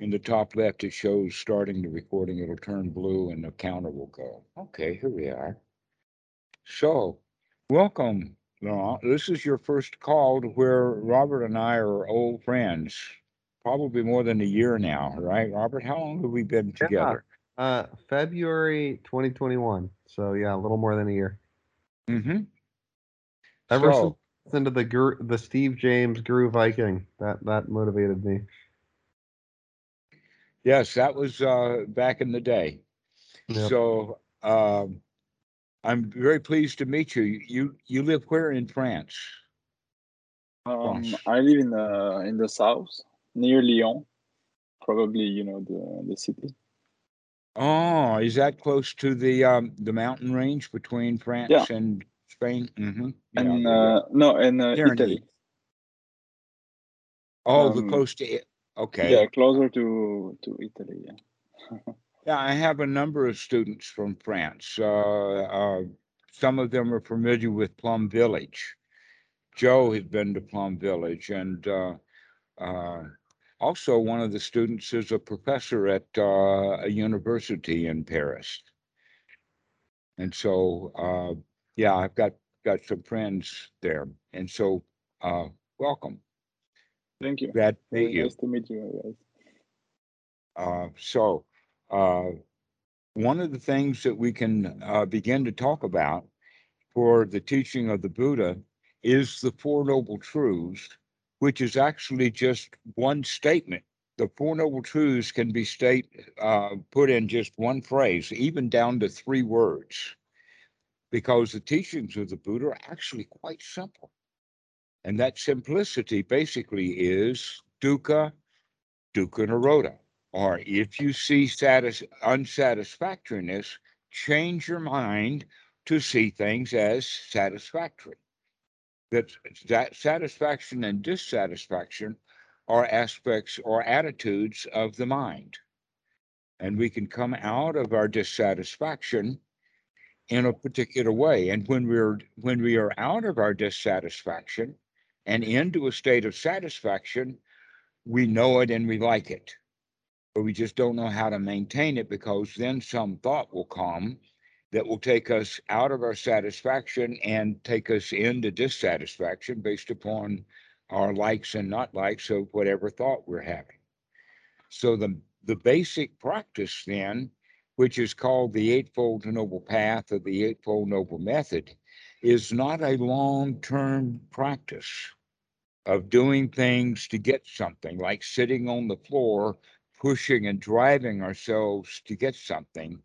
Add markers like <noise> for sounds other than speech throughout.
In the top left, it shows starting the recording. It'll turn blue and the counter will go. Okay, here we are. So, welcome, Laurent. This is your first call to where Robert and I are old friends, probably more than a year now, right? Robert, how long have we been together? Yeah, uh, February 2021. So yeah, a little more than a year. Mm-hmm. Ever So- since into the the Steve James Guru Viking, that that motivated me. Yes, that was uh, back in the day. Yep. So um, I'm very pleased to meet you. You you live where in France? Um, Gosh. I live in the in the south, near Lyon. Probably you know the the city. Oh, is that close to the um, the mountain range between France Yeah. and Spain? Mm-hmm. And uh, no, and uh, Italy. oh, the um, close to it. Okay. Yeah, closer to to Italy. Yeah. <laughs> Yeah, I have a number of students from France. Uh, uh, some of them are familiar with Plum Village. Joe has been to Plum Village, and uh, uh, also one of the students is a professor at uh, a university in Paris. And so, uh, yeah, I've got got some friends there, and so uh, welcome. Thank you. To meet Very you. nice to meet you guys. Uh, so, uh, one of the things that we can uh, begin to talk about for the teaching of the Buddha is the Four Noble Truths, which is actually just one statement. The Four Noble Truths can be state uh, put in just one phrase, even down to three words, because the teachings of the Buddha are actually quite simple. And that simplicity basically is dukkha, dukkha nirodha or if you see satis- unsatisfactoriness, change your mind to see things as satisfactory. That, that satisfaction and dissatisfaction are aspects or attitudes of the mind. And we can come out of our dissatisfaction in a particular way. And when we're when we are out of our dissatisfaction and into a state of satisfaction, we know it and we like it but we just don't know how to maintain it because then some thought will come that will take us out of our satisfaction and take us into dissatisfaction based upon our likes and not likes of whatever thought we're having. So the the basic practice then, which is called the Eightfold Noble Path or the Eightfold Noble Method, is not a long-term practice of doing things to get something, like sitting on the floor pushing and driving ourselves to get something,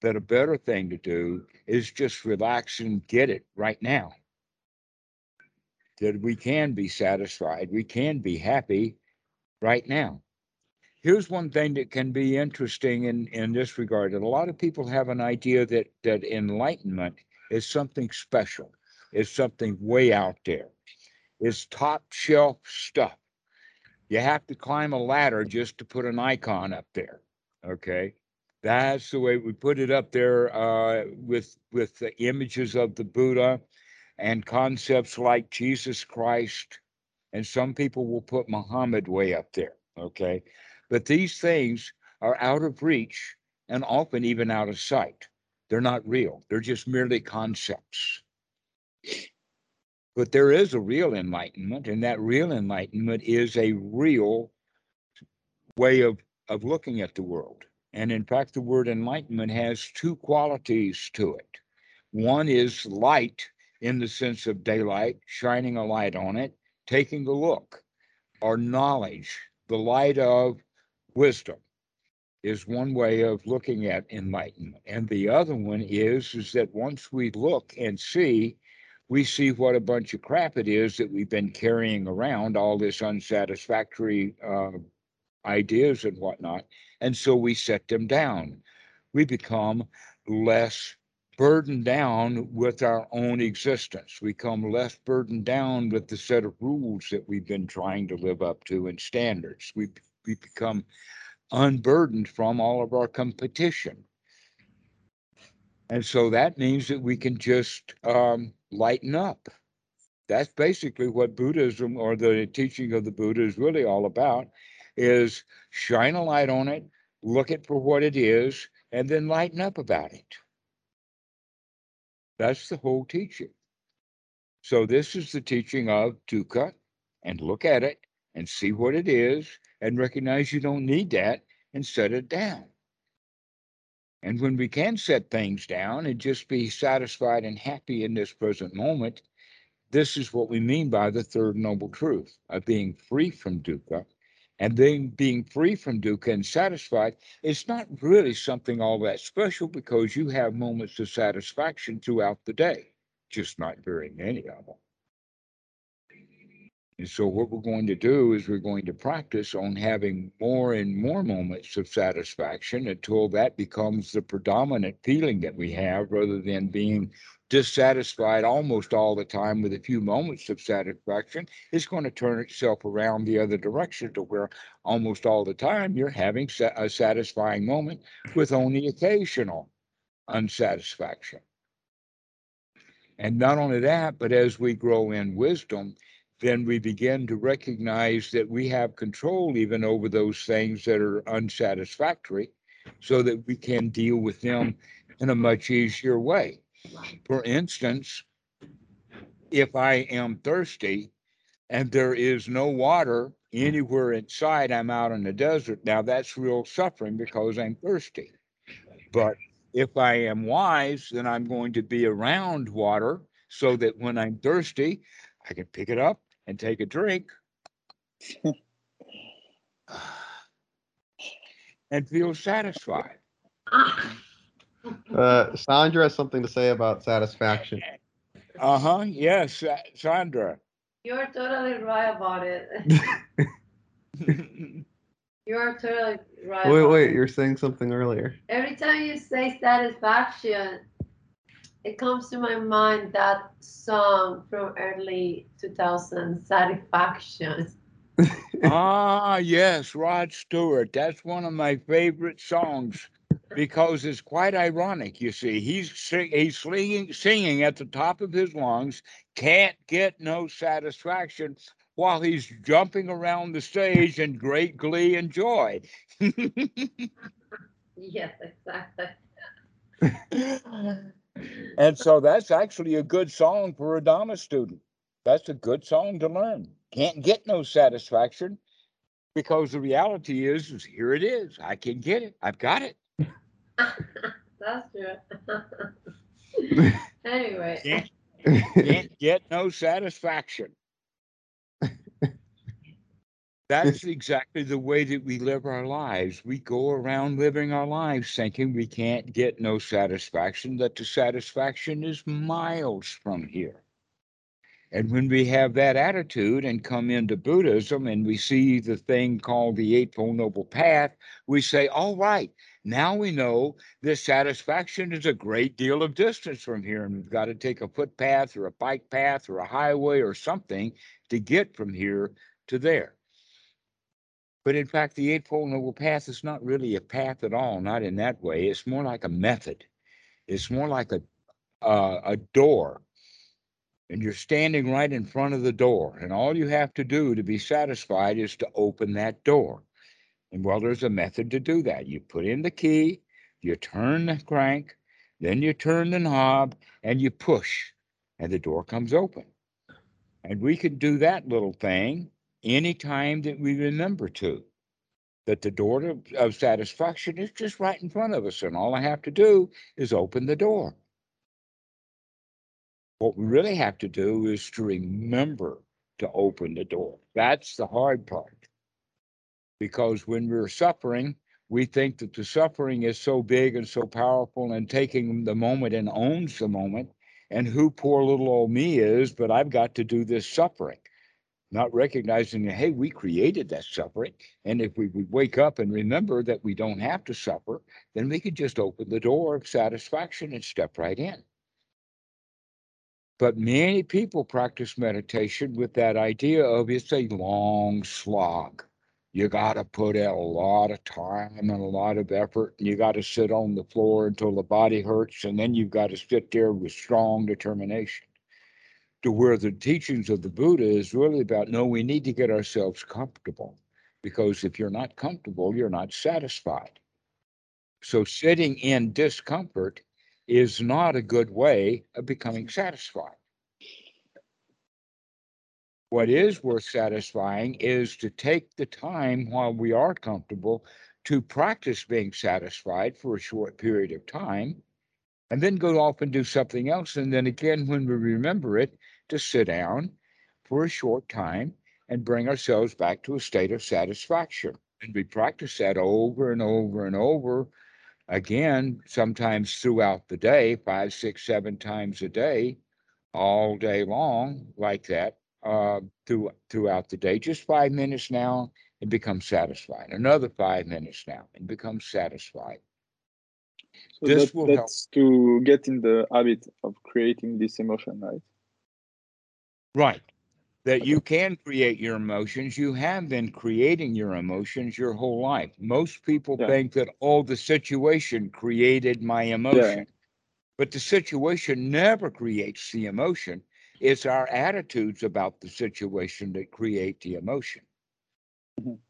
that a better thing to do is just relax and get it right now. That we can be satisfied, we can be happy right now. Here's one thing that can be interesting in, in this regard. that a lot of people have an idea that, that enlightenment is something special, is something way out there, is top shelf stuff you have to climb a ladder just to put an icon up there. Okay. That's the way we put it up there uh, with with the images of the Buddha and concepts like Jesus Christ. And some people will put Muhammad way up there. Okay. But these things are out of reach and often even out of sight. They're not real. They're just merely concepts. But there is a real enlightenment, and that real enlightenment is a real way of, of looking at the world. And in fact, the word enlightenment has two qualities to it. One is light in the sense of daylight, shining a light on it, taking a look, or knowledge, the light of wisdom is one way of looking at enlightenment. And the other one is, is that once we look and see, we see what a bunch of crap it is that we've been carrying around, all this unsatisfactory uh, ideas and whatnot. And so we set them down. We become less burdened down with our own existence. We become less burdened down with the set of rules that we've been trying to live up to and standards. We, we become unburdened from all of our competition. And so that means that we can just um, lighten up. That's basically what Buddhism or the teaching of the Buddha is really all about. is shine a light on it, look it for what it is, and then lighten up about it. That's the whole teaching. So this is the teaching of dukkha and look at it and see what it is and recognize you don't need that and set it down. And when we can set things down and just be satisfied and happy in this present moment, this is what we mean by the third noble truth of being free from dukkha. And then being free from dukkha and satisfied, it's not really something all that special because you have moments of satisfaction throughout the day, just not very many of them. And so what we're going to do is we're going to practice on having more and more moments of satisfaction until that becomes the predominant feeling that we have rather than being dissatisfied almost all the time with a few moments of satisfaction. It's going to turn itself around the other direction to where almost all the time you're having a satisfying moment with only occasional unsatisfaction. And not only that, but as we grow in wisdom, then we begin to recognize that we have control even over those things that are unsatisfactory so that we can deal with them in a much easier way. For instance, if I am thirsty and there is no water anywhere inside, I'm out in the desert. Now that's real suffering because I'm thirsty. But if I am wise, then I'm going to be around water so that when I'm thirsty, I can pick it up and take a drink <laughs> and feel satisfied. Uh, Sandra has something to say about satisfaction. Uh huh. Yes, Sa- Sandra. You're totally right about it. <laughs> You're totally right. Wait, wait, it. you're saying something earlier. Every time you say satisfaction, it comes to my mind that song from early 2000, Satisfaction. <laughs> ah, yes, Rod Stewart. That's one of my favorite songs because it's quite ironic. You see, he's sing, he's singing, singing at the top of his lungs, can't get no satisfaction while he's jumping around the stage in great glee and joy. <laughs> Yes, exactly. <laughs> and so that's actually a good song for a Dharma student. That's a good song to learn. Can't get no satisfaction because the reality is, is here it is. I can get it. I've got it. <laughs> That's true. <laughs> anyway, Can't, can't get no satisfaction. That's <laughs> exactly the way that we live our lives. We go around living our lives thinking we can't get no satisfaction, that the satisfaction is miles from here. And when we have that attitude and come into Buddhism and we see the thing called the Eightfold Noble Path, we say, all right, now we know this satisfaction is a great deal of distance from here, and we've got to take a footpath or a bike path or a highway or something to get from here to there. But in fact, the Eightfold Noble Path is not really a path at all, not in that way. It's more like a method. It's more like a uh, a door, and you're standing right in front of the door, and all you have to do to be satisfied is to open that door. And well, there's a method to do that. You put in the key, you turn the crank, then you turn the knob, and you push, and the door comes open. And we can do that little thing anytime that we remember to. That the door of, of satisfaction is just right in front of us, and all I have to do is open the door. What we really have to do is to remember to open the door. That's the hard part. Because when we're suffering, we think that the suffering is so big and so powerful and taking the moment and owns the moment, and who poor little old me is, but I've got to do this suffering not recognizing hey, we created that suffering. And if we, would wake up and remember that we don't have to suffer, then we could just open the door of satisfaction and step right in. But many people practice meditation with that idea of it's a long slog. You got to put out a lot of time and a lot of effort, and you got to sit on the floor until the body hurts, and then you've got to sit there with strong determination to where the teachings of the Buddha is really about no, we need to get ourselves comfortable because if you're not comfortable, you're not satisfied. So sitting in discomfort is not a good way of becoming satisfied. What is worth satisfying is to take the time while we are comfortable to practice being satisfied for a short period of time and then go off and do something else. And then again, when we remember it, to sit down for a short time and bring ourselves back to a state of satisfaction. And we practice that over and over and over again, sometimes throughout the day, five, six, seven times a day, all day long, like that, uh, through, throughout the day. Just five minutes now and become satisfied. Another five minutes now and become satisfied. So This that, will help. that's to get in the habit of creating this emotion, right? Right. That you can create your emotions. You have been creating your emotions your whole life. Most people Yeah. think that, oh, the situation created my emotion. But the situation never creates the emotion. It's our attitudes about the situation that create the emotion. Mhm.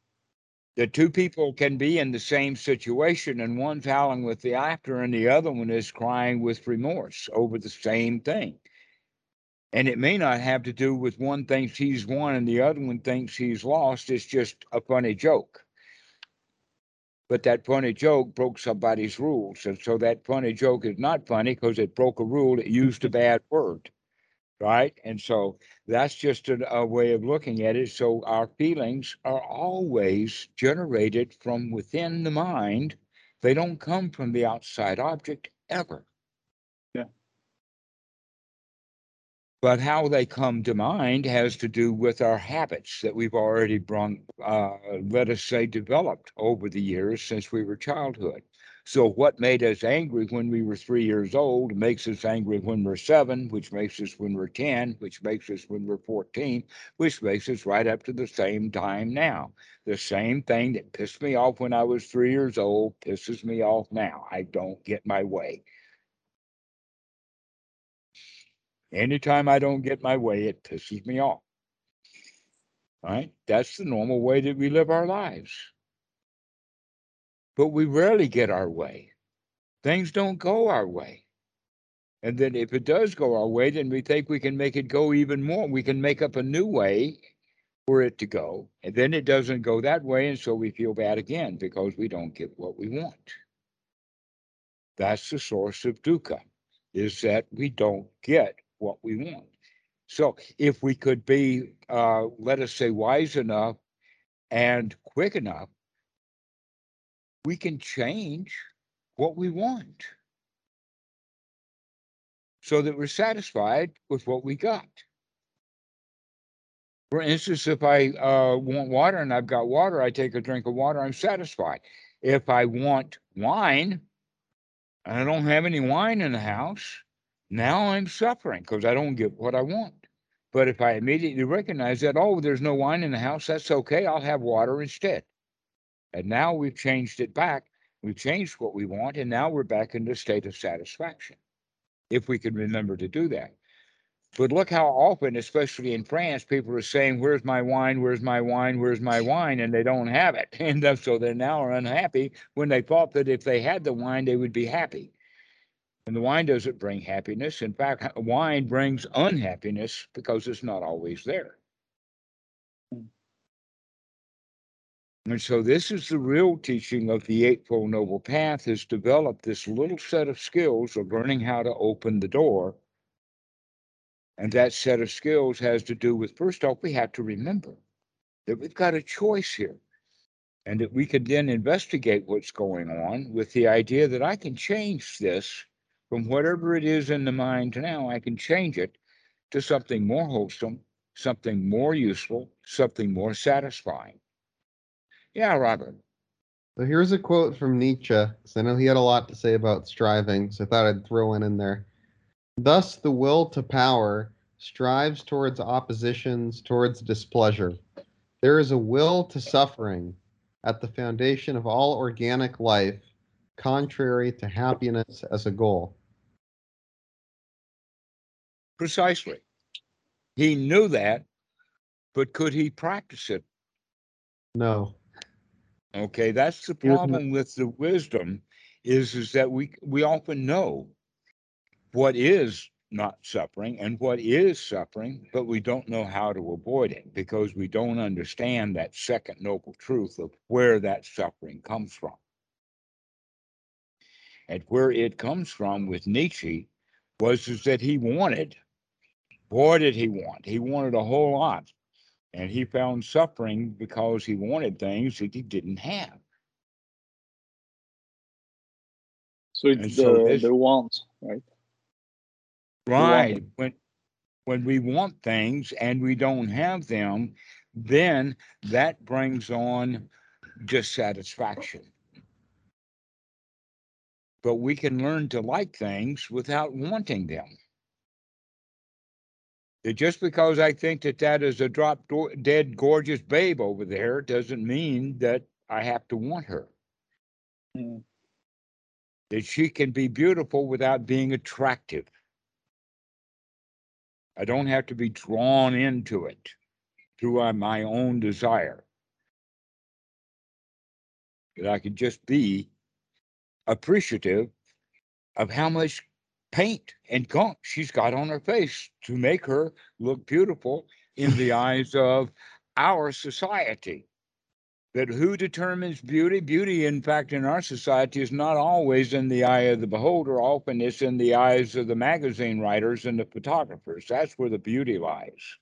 The two people can be in the same situation and one's howling with the laughter and the other one is crying with remorse over the same thing. And it may not have to do with one thinks he's won and the other one thinks he's lost. It's just a funny joke. But that funny joke broke somebody's rules. And so that funny joke is not funny because it broke a rule. It used a bad word. Right. And so that's just a, a way of looking at it. So our feelings are always generated from within the mind. They don't come from the outside object ever. Yeah. But how they come to mind has to do with our habits that we've already brought, uh, let us say, developed over the years since we were childhood. So what made us angry when we were three years old makes us angry when we're seven, which makes us when we're 10, which makes us when we're 14, which makes us right up to the same time now. The same thing that pissed me off when I was three years old pisses me off now. I don't get my way. Anytime I don't get my way, it pisses me off. Right? That's the normal way that we live our lives. But we rarely get our way. Things don't go our way. And then if it does go our way, then we think we can make it go even more. We can make up a new way for it to go. And then it doesn't go that way. And so we feel bad again because we don't get what we want. That's the source of dukkha, is that we don't get what we want. So if we could be, uh, let us say, wise enough and quick enough, we can change what we want so that we're satisfied with what we got. For instance, if I uh, want water and I've got water, I take a drink of water, I'm satisfied. If I want wine and I don't have any wine in the house, now I'm suffering because I don't get what I want. But if I immediately recognize that, oh, there's no wine in the house, that's okay. I'll have water instead. And now we've changed it back. We've changed what we want, and now we're back in the state of satisfaction. If we can remember to do that. But look how often, especially in France, people are saying, Where's my wine? Where's my wine? Where's my wine? And they don't have it. <laughs> And so they now are unhappy when they thought that if they had the wine, they would be happy. And the wine doesn't bring happiness. In fact, wine brings unhappiness because it's not always there. And so this is the real teaching of the Eightfold Noble Path is develop this little set of skills of learning how to open the door. And that set of skills has to do with, first off, we have to remember that we've got a choice here. And that we can then investigate what's going on with the idea that I can change this from whatever it is in the mind now, I can change it to something more wholesome, something more useful, something more satisfying. Yeah, Robert. So here's a quote from Nietzsche, because I know he had a lot to say about striving, so I thought I'd throw one in there. Thus, the will to power strives towards oppositions, towards displeasure. There is a will to suffering at the foundation of all organic life, contrary to happiness as a goal. Precisely. He knew that, but could he practice it? No. Okay, that's the problem with the wisdom is is that we we often know what is not suffering and what is suffering, but we don't know how to avoid it because we don't understand that second noble truth of where that suffering comes from. And where it comes from with Nietzsche was is that he wanted, boy did he want, he wanted a whole lot. And he found suffering because he wanted things that he didn't have. So And it's so the this- the want, right? Right. When when we want things and we don't have them, then that brings on dissatisfaction. But we can learn to like things without wanting them. That just because I think that that is a drop do- dead gorgeous babe over there doesn't mean that I have to want her. Mm. That she can be beautiful without being attractive. I don't have to be drawn into it through my own desire. That I can just be appreciative of how much paint and gunk she's got on her face to make her look beautiful in the <laughs> eyes of our society. That who determines beauty? Beauty, in fact, in our society is not always in the eye of the beholder. Often it's in the eyes of the magazine writers and the photographers. That's where the beauty lies.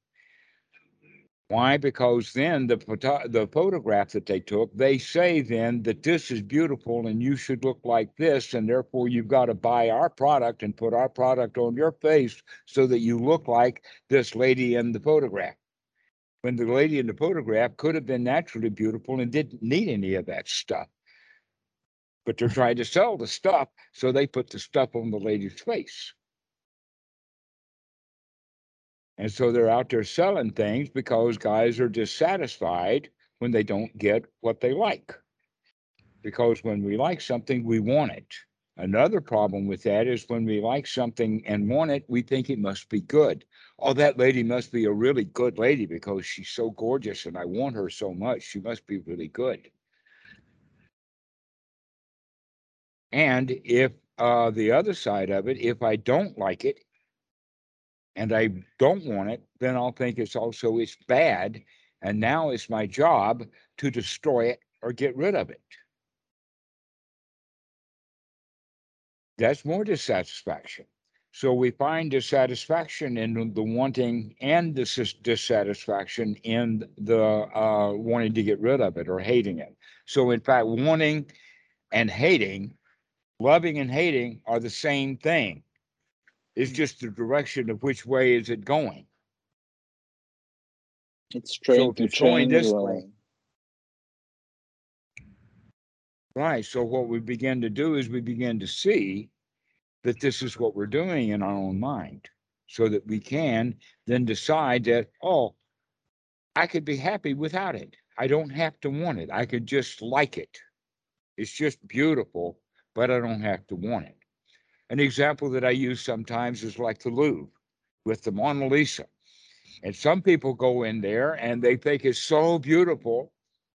Why? Because then the photo- the photograph that they took, they say then that this is beautiful and you should look like this, and therefore you've got to buy our product and put our product on your face so that you look like this lady in the photograph. When the lady in the photograph could have been naturally beautiful and didn't need any of that stuff. But they're trying to sell the stuff, so they put the stuff on the lady's face. And so they're out there selling things because guys are dissatisfied when they don't get what they like. Because when we like something, we want it. Another problem with that is when we like something and want it, we think it must be good. Oh, that lady must be a really good lady because she's so gorgeous and I want her so much. She must be really good. And if uh, the other side of it, if I don't like it, and I don't want it, then I'll think it's also it's bad. And now it's my job to destroy it or get rid of it. That's more dissatisfaction. So we find dissatisfaction in the wanting and the dissatisfaction in the uh, wanting to get rid of it or hating it. So in fact, wanting and hating, loving and hating are the same thing. It's mm. just the direction of which way is it going. It's trying if to going this way, Right. So what we begin to do is we begin to see that this is what we're doing in our own mind so that we can then decide that, oh, I could be happy without it. I don't have to want it. I could just like it. It's just beautiful, but I don't have to want it. An example that I use sometimes is like the Louvre with the Mona Lisa. And some people go in there and they think it's so beautiful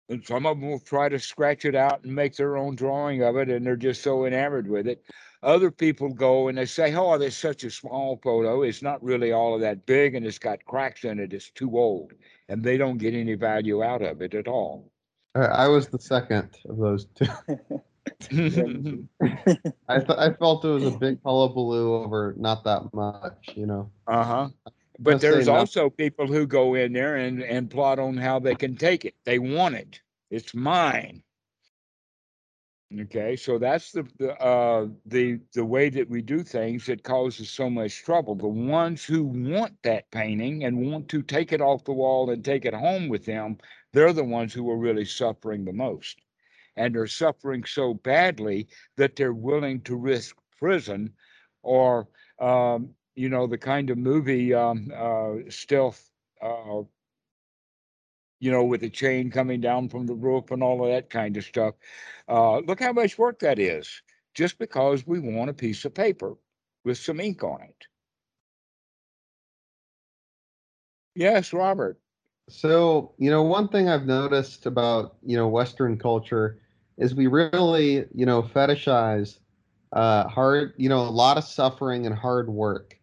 and some of them will try to scratch it out and make their own drawing of it, and they're just so enamored with it. Other people go and they say, Oh, there's such a small photo. It's not really all of that big and it's got cracks in it. It's too old. And they don't get any value out of it at all. I, I was the second of those two. <laughs> <laughs> I th- I felt it was a big hullabaloo over not that much, you know. Uh huh. But Just there's nothing. also people who go in there and, and plot on how they can take it. They want it. It's mine. Okay, so that's the, the, uh, the, the way that we do things that causes so much trouble. The ones who want that painting and want to take it off the wall and take it home with them, they're the ones who are really suffering the most. And they're suffering so badly that they're willing to risk prison or, um, you know, the kind of movie, um, uh, stealth, uh, you know, with the chain coming down from the roof and all of that kind of stuff. Uh, look how much work that is just because we want a piece of paper with some ink on it. Yes, Robert. So, you know, one thing I've noticed about, you know, Western culture is we really, you know, fetishize uh, hard, you know, a lot of suffering and hard work.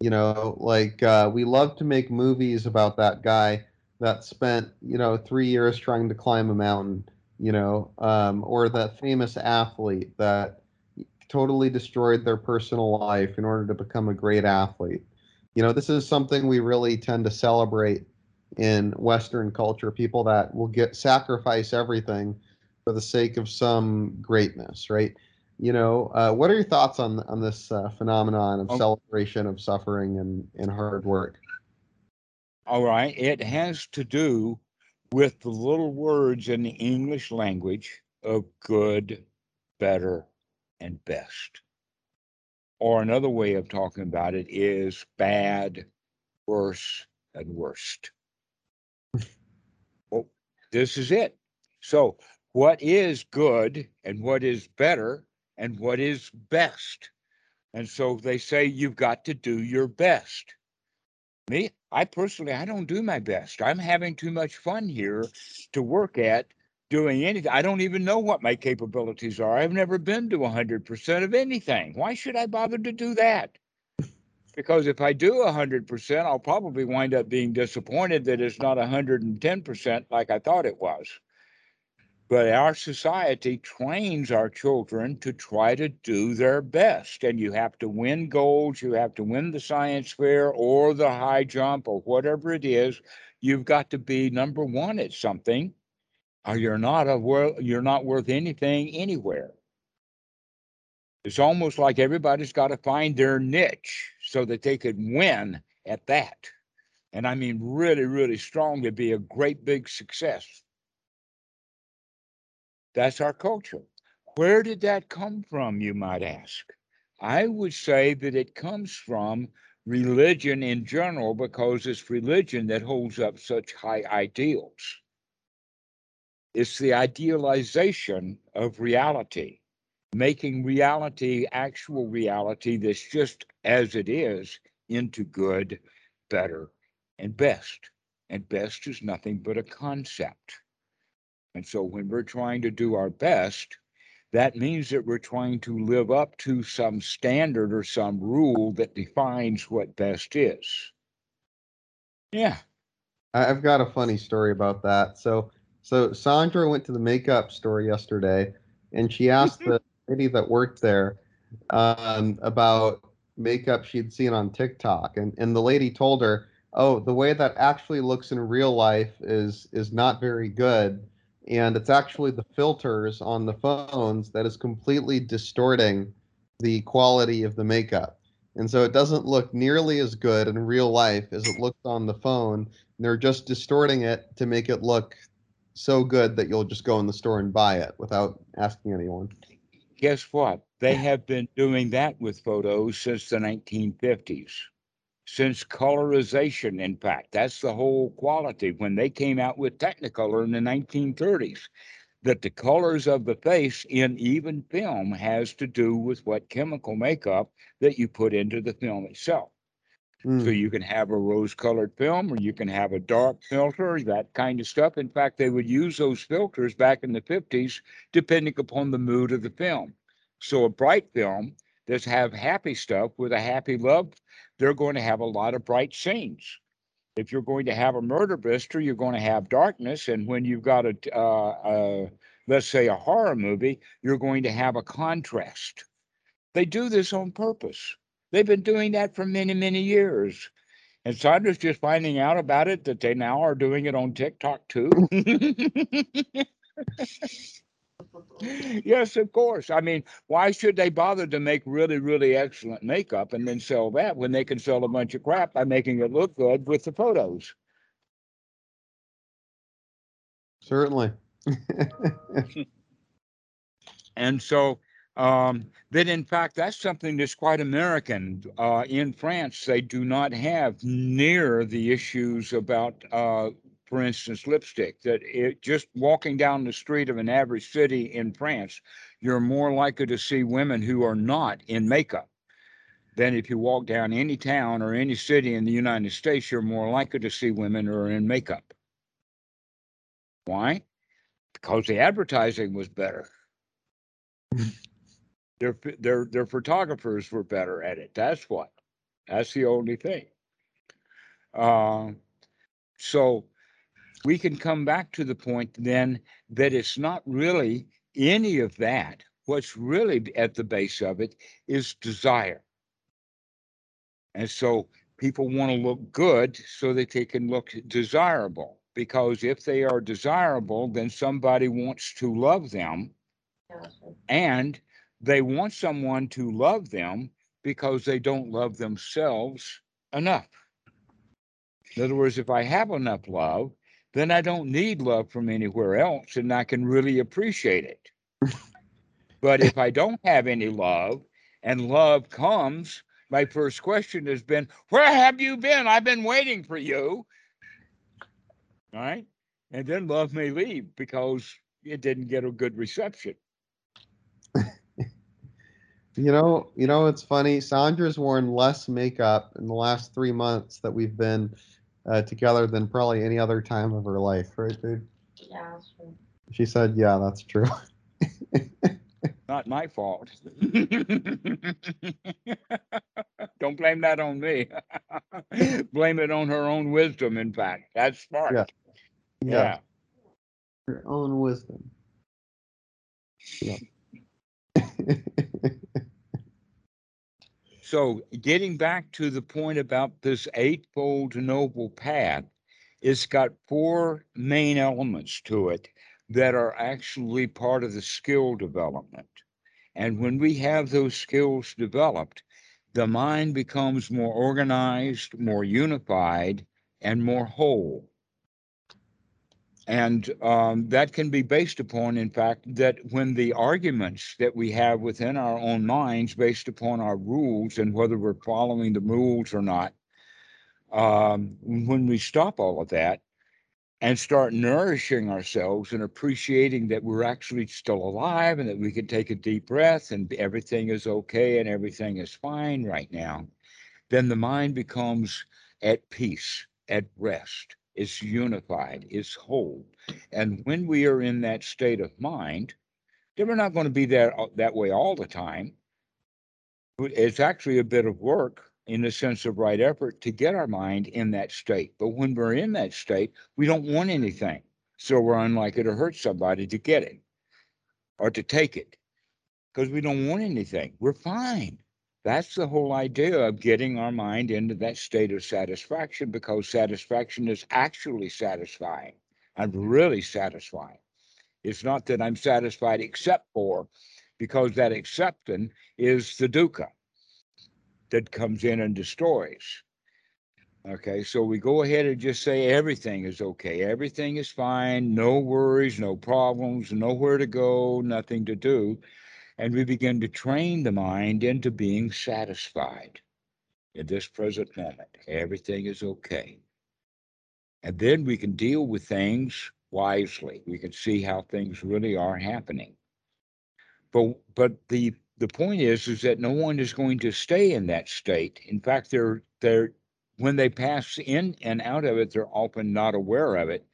You know, like uh, we love to make movies about that guy that spent, you know, three years trying to climb a mountain, you know, um, or that famous athlete that totally destroyed their personal life in order to become a great athlete. You know, this is something we really tend to celebrate in Western culture. People that will get sacrifice everything for the sake of some greatness, right? You know, uh, what are your thoughts on on this uh, phenomenon of Oh. celebration of suffering and, and hard work? All right. It has to do with the little words in the English language of good, better, and best. Or another way of talking about it is bad, worse, and worst. well, <laughs> this is it. So, what is good and what is better and what is best? And so they say you've got to do your best. Me, I personally, I don't do my best. I'm having too much fun here to work at doing anything. I don't even know what my capabilities are. I've never been to 100% of anything. Why should I bother to do that? Because if I do 100%, I'll probably wind up being disappointed that it's not 110% like I thought it was. But our society trains our children to try to do their best. And you have to win goals, you have to win the science fair or the high jump or whatever it is. You've got to be number one at something, or you're not a wor- you're not worth anything anywhere. It's almost like everybody's got to find their niche so that they could win at that. And I mean really, really strong to be a great big success. That's our culture. Where did that come from, you might ask? I would say that it comes from religion in general because it's religion that holds up such high ideals. It's the idealization of reality, making reality actual reality that's just as it is into good, better, and best. And best is nothing but a concept. And so when we're trying to do our best, that means that we're trying to live up to some standard or some rule that defines what best is. Yeah. I've got a funny story about that. So, so Sandra went to the makeup store yesterday, and she asked the lady that worked there um, about makeup she'd seen on TikTok, and and the lady told her, "Oh, the way that actually looks in real life is is not very good, and it's actually the filters on the phones that is completely distorting the quality of the makeup." And so it doesn't look nearly as good in real life as it looks on the phone they're just distorting it to make it look so good that you'll just go in the store and buy it without asking anyone. Guess what? They have been doing that with photos since the 1950s. Since colorization, in fact, that's the whole quality. When they came out with Technicolor in the 1930s, that the colors of the face in even film has to do with what chemical makeup that you put into the film itself. So Mm, you can have a rose colored film or you can have a dark filter, that kind of stuff. In fact, they would use those filters back in the 50s depending upon the mood of the film. So a bright film does have happy stuff with a happy love, they're going to have a lot of bright scenes. If you're going to have a murder mystery, you're going to have darkness. And when you've got a, uh, uh, let's say, a horror movie, you're going to have a contrast. They do this on purpose. They've been doing that for many, many years. And Sandra's just finding out about it that they now are doing it on TikTok too. <laughs> yes, of course. I mean, why should they bother to make really, really excellent makeup and then sell that when they can sell a bunch of crap by making it look good with the photos? certainly. <laughs> And so um, that in fact that's something that's quite American. Uh, in France, they do not have near the issues about, uh, for instance, lipstick. That it just walking down the street of an average city in France, you're more likely to see women who are not in makeup than if you walk down any town or any city in the United States. You're more likely to see women who are in makeup. Why? Because the advertising was better. <laughs> their their their photographers were better at it. That's what. That's the only thing. Uh, so we can come back to the point then that it's not really any of that. What's really at the base of it is desire. And so people want to look good so that they can look desirable. Because if they are desirable, then somebody wants to love them and they want someone to love them because they don't love themselves enough. In other words, if I have enough love, then I don't need love from anywhere else and I can really appreciate it. but if I don't have any love and love comes, my first question has been, Where have you been? I've been waiting for you. All right. And then love may leave because it didn't get a good reception. <laughs> You know, you know, it's funny. Sandra's worn less makeup in the last three months that we've been uh, together than probably any other time of her life, right, dude? Yeah, sure. She said, "Yeah, that's true." <laughs> Not my fault. <laughs> Don't blame that on me. <laughs> Blame it on her own wisdom, in fact. That's smart. Yeah. Yeah. Her own wisdom. Yep. So getting back to the point about this eightfold noble path, it's got four main elements to it that are actually part of the skill development. And when we have those skills developed, the mind becomes more organized, more unified, and more whole. And um, that can be based upon, in fact, that when the arguments that we have within our own minds, based upon our rules and whether we're following the rules or not, um, when we stop all of that and start nourishing ourselves and appreciating that we're actually still alive and that we can take a deep breath and everything is okay and everything is fine right now, then the mind becomes at peace, at rest is unified, is whole. And when we are in that state of mind, then we're not going to be there that way all the time. It's actually a bit of work in the sense of right effort to get our mind in that state. But when we're in that state, we don't want anything. So we're unlikely to hurt somebody to get it or to take it because we don't want anything. We're fine. That's the whole idea of getting our mind into that state of satisfaction because satisfaction is actually satisfying. I'm really satisfying. It's not that I'm satisfied except for, because that accepting is the dukkha that comes in and destroys. Okay, so we go ahead and just say everything is okay, everything is fine, no worries, no problems, nowhere to go, nothing to do and we begin to train the mind into being satisfied in this present moment. Everything is okay. And then we can deal with things wisely. We can see how things really are happening. But but the the point is is that no one is going to stay in that state. In fact, they're they're when they pass in and out of it, they're often not aware of it.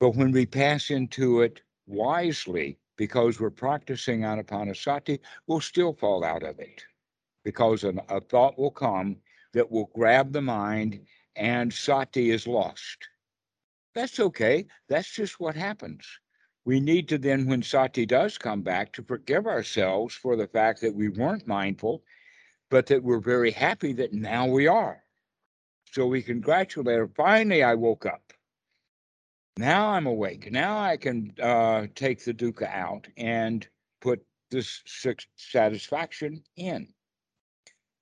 But when we pass into it wisely, because we're practicing anapanasati, we'll still fall out of it because an, a thought will come that will grab the mind and sati is lost. That's okay. That's just what happens. We need to then, when sati does come back, to forgive ourselves for the fact that we weren't mindful, but that we're very happy that now we are. So we congratulate her. Finally, I woke up. Now I'm awake. Now I can uh, take the dukkha out and put this satisfaction in.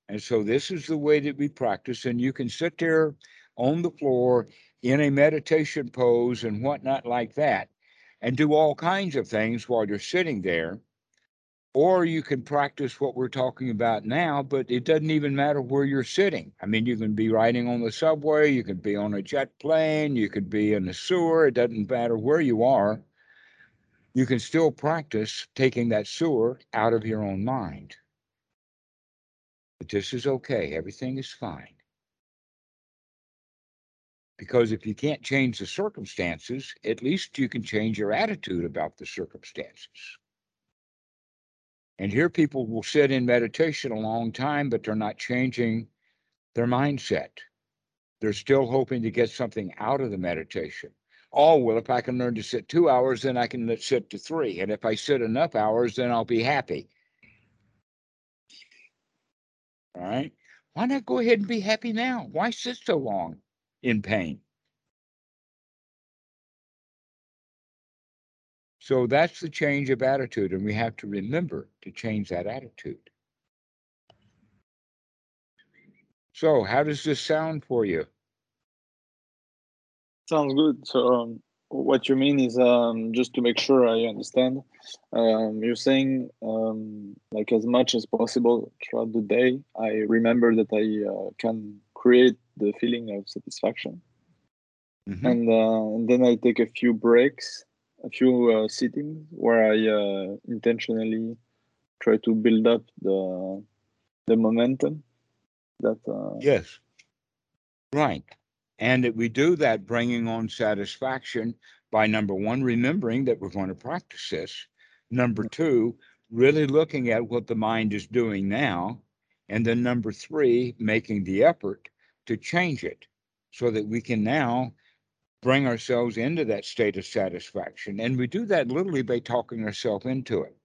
And so this is the way that we practice. And you can sit there on the floor in a meditation pose and whatnot like that and do all kinds of things while you're sitting there. Or you can practice what we're talking about now, but it doesn't even matter where you're sitting. I mean, you can be riding on the subway, you could be on a jet plane, you could be in a sewer. It doesn't matter where you are. You can still practice taking that sewer out of your own mind. But this is okay. Everything is fine. Because if you can't change the circumstances, at least you can change your attitude about the circumstances. And here people will sit in meditation a long time, but they're not changing their mindset. They're still hoping to get something out of the meditation. Oh, well, if I can learn to sit two hours, then I can sit to three. And if I sit enough hours, then I'll be happy. All right. Why not go ahead and be happy now? Why sit so long in pain? So that's the change of attitude, and we have to remember to change that attitude. So, how does this sound for you? Sounds good. So, um, what you mean is um, just to make sure I understand. Um, you're saying um, like as much as possible throughout the day, I remember that I uh, can create the feeling of satisfaction, Mhm. and uh, and then I take a few breaks, a few uh, sittings where I uh, intentionally try to build up the the momentum that uh, Yes. Right. And that we do that bringing on satisfaction by number one, remembering that we're going to practice this. Number two, really looking at what the mind is doing now. And then number three, making the effort to change it so that we can now bring ourselves into that state of satisfaction. And we do that literally by talking ourselves into it.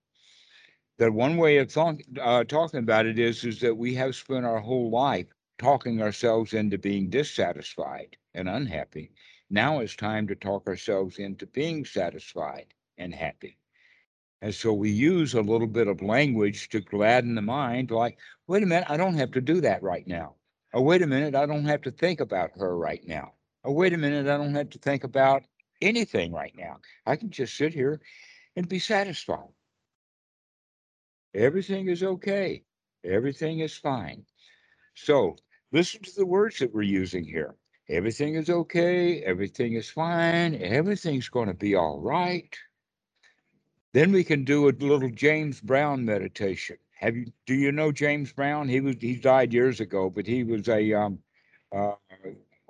That one way of thought, uh, talking about it is, is that we have spent our whole life talking ourselves into being dissatisfied and unhappy. Now it's time to talk ourselves into being satisfied and happy. And so we use a little bit of language to gladden the mind, like, wait a minute, I don't have to do that right now. Or wait a minute, I don't have to think about her right now. Or wait a minute, I don't have to think about anything right now. I can just sit here and be satisfied. Everything is okay. Everything is fine. So listen to the words that we're using here. Everything is okay. Everything is fine. Everything's going to be all right. Then we can do a little James Brown meditation. Have you? Do you know James Brown? He was he died years ago, but he was a um, uh,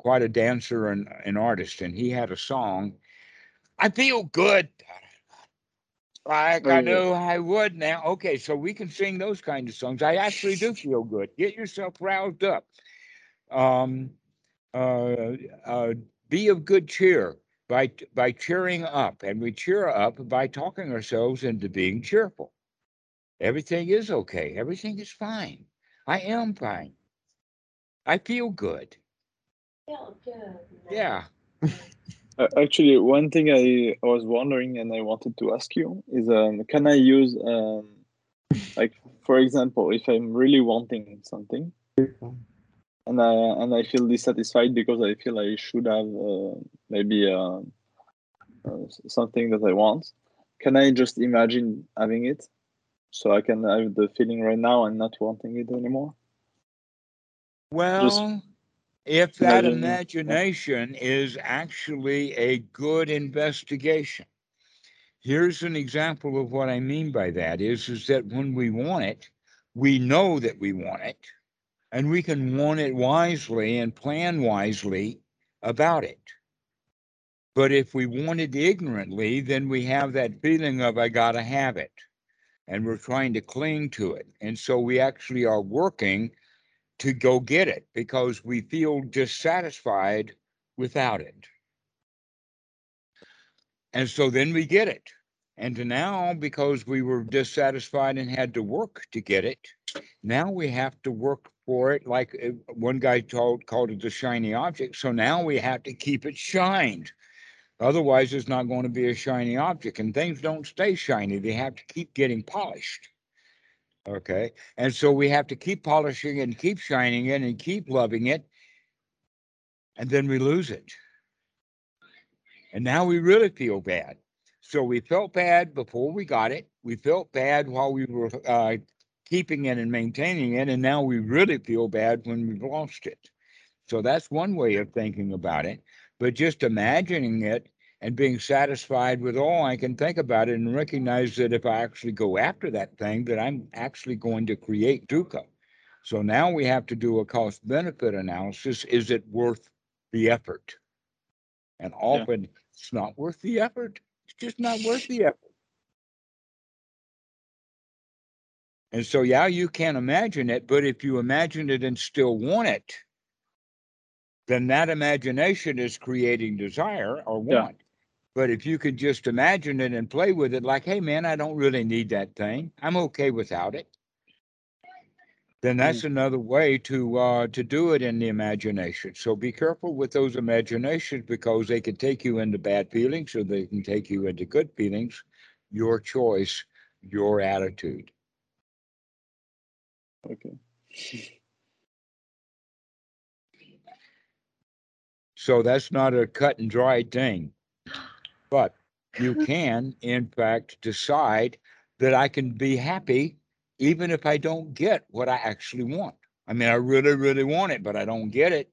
quite a dancer and an artist, and he had a song. I feel good, like Oh, I yeah. knew I would now. Okay, so we can sing those kind of songs. I actually do feel good. Get yourself roused up. Um, uh, uh, be of good cheer by by cheering up, and we cheer up by talking ourselves into being cheerful. Everything is okay. Everything is fine. I am fine. I feel good. Feel good. Yeah. Uh, actually, one thing I, I was wondering and I wanted to ask you is um, can I use, um, like, for example, if I'm really wanting something and I, and I feel dissatisfied because I feel I should have uh, maybe uh, uh, something that I want, can I just imagine having it so I can have the feeling right now and not wanting it anymore? Well, if that imagination is actually a good investigation. Here's an example of what I mean by that is, is that when we want it, we know that we want it, and we can want it wisely and plan wisely about it. But if we want it ignorantly, then we have that feeling of, I gotta have it. And we're trying to cling to it. And so we actually are working to go get it because we feel dissatisfied without it. And so then we get it. And now, because we were dissatisfied and had to work to get it, now we have to work for it. Like uh, one guy told, called it the shiny object. So now we have to keep it shined. Otherwise, it's not going to be a shiny object. And things don't stay shiny, they have to keep getting polished. Okay. And so we have to keep polishing and keep shining it and keep loving it. And then we lose it. And now we really feel bad. So we felt bad before we got it. We felt bad while we were uh, keeping it and maintaining it. And now we really feel bad when we've lost it. So that's one way of thinking about it. But just imagining it and being satisfied with all I can think about it and recognize that if I actually go after that thing, that I'm actually going to create dukkha. So now we have to do a cost benefit analysis. Is it worth the effort? And often it's not worth the effort. It's just not worth the effort. And so, yeah, you can't imagine it, but if you imagine it and still want it, then that imagination is creating desire or Yeah. want. But if you could just imagine it and play with it, like, hey, man, I don't really need that thing. I'm okay without it. Then that's another way to uh, to do it in the imagination. So be careful with those imaginations because they can take you into bad feelings or they can take you into good feelings. Your choice, your attitude. Okay. So that's not a cut and dried thing. But you <laughs> can, in fact, decide that I can be happy even if I don't get what I actually want. I mean, I really, really want it, but I don't get it.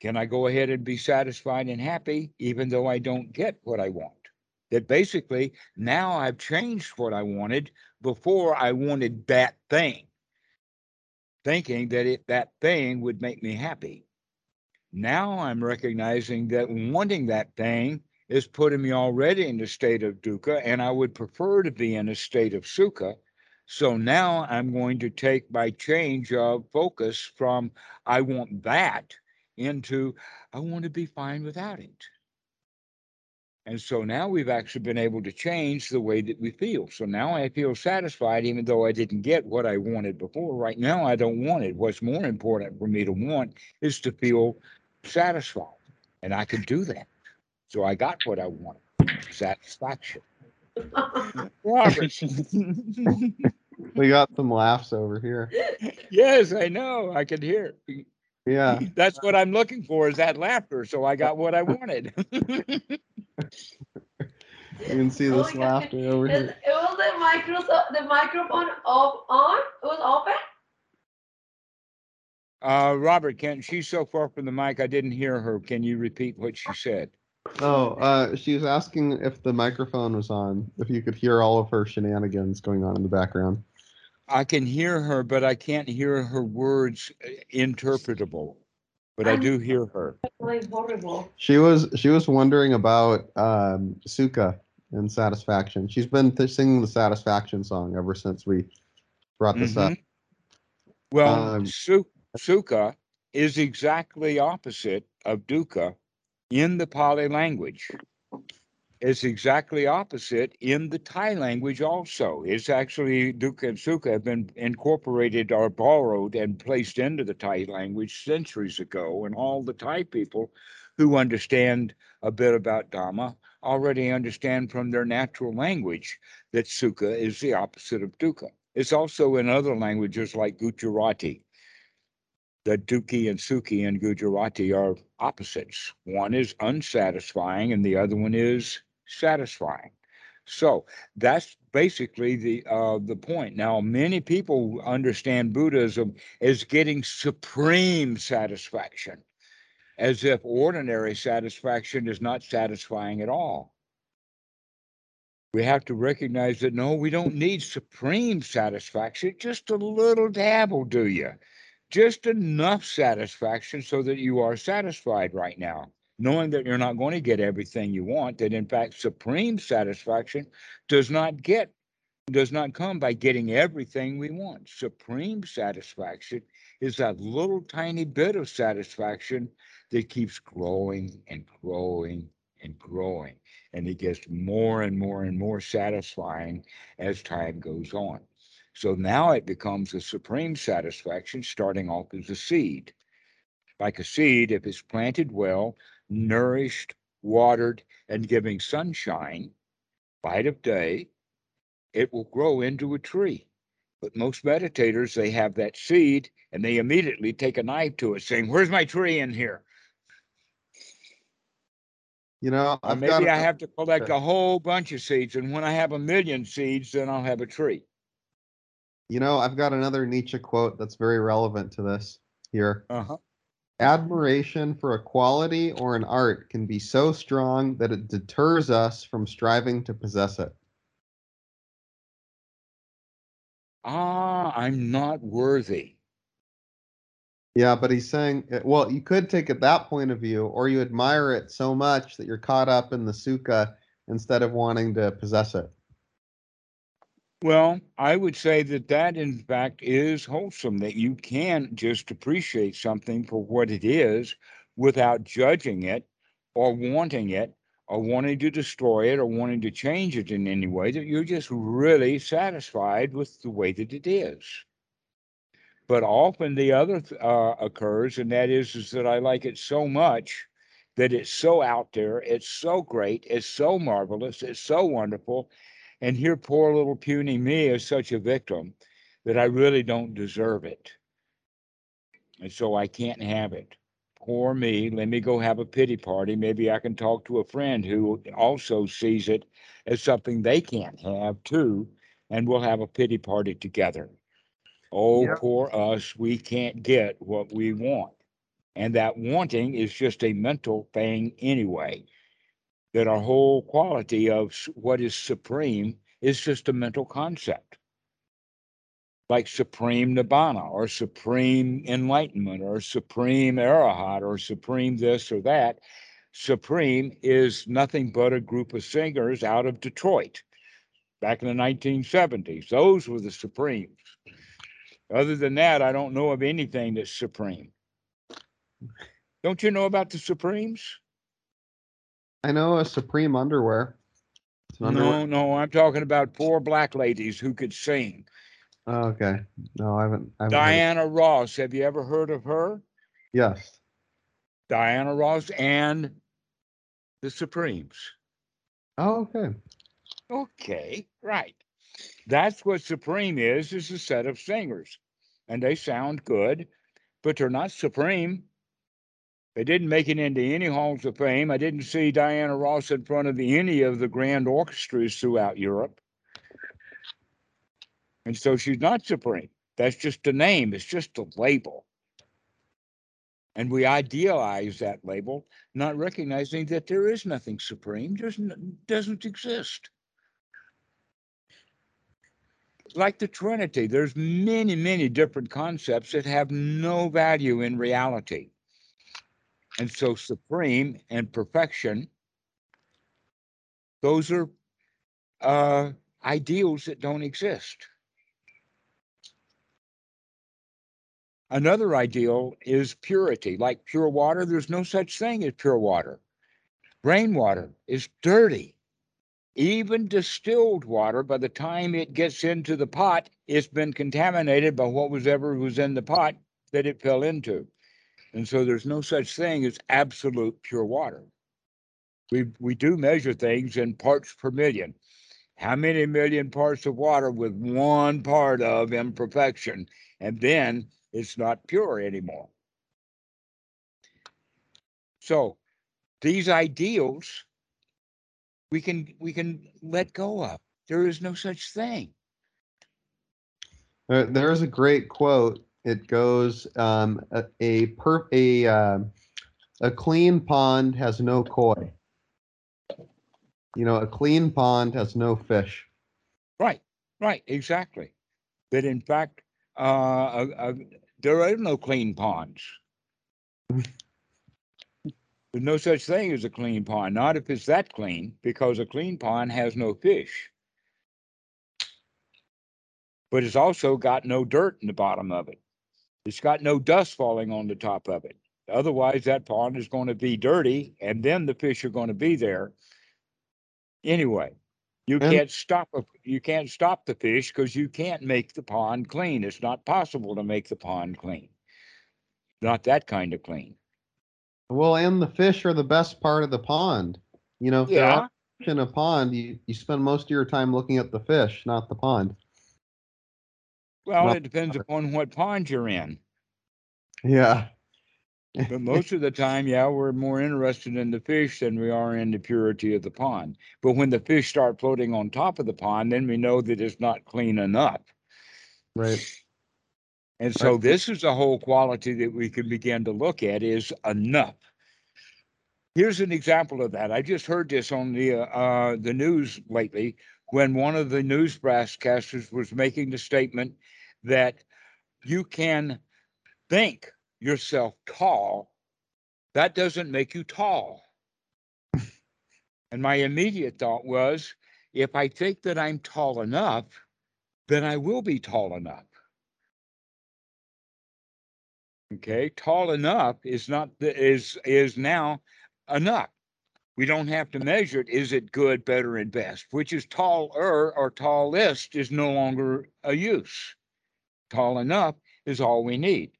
Can I go ahead and be satisfied and happy even though I don't get what I want? That basically now I've changed what I wanted. Before I wanted that thing, thinking that it, that thing would make me happy. Now I'm recognizing that wanting that thing is putting me already in a state of dukkha, and I would prefer to be in a state of sukha. So now I'm going to take my change of focus from I want that into I want to be fine without it. And so now we've actually been able to change the way that we feel. So now I feel satisfied, even though I didn't get what I wanted before. Right now, I don't want it. What's more important for me to want is to feel satisfied. And I can do that. So I got what I wanted satisfaction. <laughs> Robert. We got some laughs over here. yes, I know. I can hear. Yeah. <laughs> That's what I'm looking for is that laughter. So I got what I wanted. <laughs> You can see Oh this God. laughter over Is, here. it was the microphone the microphone off on? It was open? uh, Robert, can she's so far from the mic, I didn't hear her. Can you repeat what she said? Oh, uh, she was asking if the microphone was on, if you could hear all of her shenanigans going on in the background. I can hear her, but I can't hear her words uh, interpretable. But I I'm- do hear her. Like horrible. She was she was wondering about um, Sukha and satisfaction. She's been th- singing the satisfaction song ever since we brought this up. Mhm. Well, Um, su- sukha is exactly opposite of dukkha in the Pali language. It's exactly opposite in the Thai language also. It's actually dukkha and sukha have been incorporated or borrowed and placed into the Thai language centuries ago. And all the Thai people who understand a bit about Dhamma already understand from their natural language that sukha is the opposite of dukkha. It's also in other languages like Gujarati. The Dukhi and Sukhi in Gujarati are opposites. One is unsatisfying and the other one is satisfying. So that's basically the uh, the point. Now, many people understand Buddhism as getting supreme satisfaction, as if ordinary satisfaction is not satisfying at all we have to recognize that no, we don't need supreme satisfaction. Just a little dab will do you. Just enough satisfaction so that you are satisfied right now, knowing that you're not going to get everything you want. That in fact, supreme satisfaction does not get does not come by getting everything we want. Supreme satisfaction is that little tiny bit of satisfaction that keeps growing and growing and growing and it gets more and more and more satisfying as time goes on. So now it becomes a supreme satisfaction, starting off as a seed. Like a seed, if it's planted well, nourished, watered, and giving sunshine, light of day, it will grow into a tree. But most meditators, they have that seed and they immediately take a knife to it, saying, Where's my tree in here? You know, maybe got I a- have to collect a whole bunch of seeds, and when I have a million seeds, then I'll have a tree. You know, I've got another Nietzsche quote that's very relevant to this here. Uh-huh. Admiration for a quality or an art can be so strong that it deters us from striving to possess it. Ah, I'm not worthy. Yeah, but he's saying, uh, well, you could take it that point of view, or you admire it so much that you're caught up in the sukha instead of wanting to possess it. Well, I would say that that in fact is wholesome, that you can just appreciate something for what it is without judging it or wanting it or wanting to destroy it or wanting to change it in any way, that you're just really satisfied with the way that it is. But often the other uh, occurs, and that is, is that I like it so much that it's so out there, it's so great, it's so marvelous, it's so wonderful. And here, poor little puny me is such a victim that I really don't deserve it. And so I can't have it. Poor me. Let me go have a pity party. Maybe I can talk to a friend who also sees it as something they can't have too, and we'll have a pity party together. Oh, Yep. poor us, we can't get what we want. And that wanting is just a mental thing anyway. That our whole quality of what is supreme is just a mental concept. Like supreme nibbana or supreme enlightenment or supreme arahat or supreme this or that. Supreme is nothing but a group of singers out of Detroit back in the 1970s. Those were the supremes. Other than that, I don't know of anything that's supreme. Don't you know about the Supremes? I know a Supreme underwear. Underwear. No, no, I'm talking about four black ladies who could sing. Oh, okay. No, I haven't. I haven't heard Diana Ross, have you ever heard of her? Yes. Diana Ross and the Supremes. Oh, okay. Okay, right. That's what Supreme is, is a set of singers. And they sound good, but they're not supreme. They didn't make it into any halls of fame. I didn't see Diana Ross in front of any of the grand orchestras throughout Europe. And so she's not supreme. That's just a name, it's just a label. And we idealize that label, not recognizing that there is nothing supreme, just doesn't exist. Like the Trinity, there's many, many different concepts that have no value in reality. And so supreme and perfection, those are uh, ideals that don't exist. Another ideal is purity, like pure water. There's no such thing as pure water. Rainwater is dirty. Even distilled water, by the time it gets into the pot, it's been contaminated by what was ever was in the pot that it fell into. And so there's no such thing as absolute pure water. We we do measure things in parts per million. How many million parts of water with one part of imperfection? And then it's not pure anymore. So these ideals we can we can let go of. There is no such thing. There, there's a great quote. It goes, um, a, a per a uh, a clean pond has no koi. You know, a clean pond has no fish. Right, right, exactly. That in fact, uh, uh, there are no clean ponds. <laughs> There's no such thing as a clean pond, not if it's that clean, because a clean pond has no fish. But it's also got no dirt in the bottom of it. It's got no dust falling on the top of it. Otherwise, that pond is going to be dirty and then the fish are going to be there. Anyway, you And- can't stop a, you can't stop the fish because you can't make the pond clean. It's not possible to make the pond clean. Not that kind of clean. Well, and the fish are the best part of the pond. You know, if Yeah. are in a pond, you, you spend most of your time looking at the fish, not the pond. Well, Well- it depends upon what pond you're in. Yeah. <laughs> But most of the time, yeah, we're more interested in the fish than we are in the purity of the pond. But when the fish start floating on top of the pond, then we know that it's not clean enough. Right. And so Right. this is a whole quality that we can begin to look at is enough. Here's an example of that. I just heard this on the uh, uh, the news lately when one of the news broadcasters was making the statement that you can think yourself tall, that doesn't make you tall. and my immediate thought was if I think that I'm tall enough, then I will be tall enough. Okay, tall enough is not is is now enough. We don't have to measure it. Is it good, better, and best? Which is taller or tallest is no longer a use. Tall enough is all we need.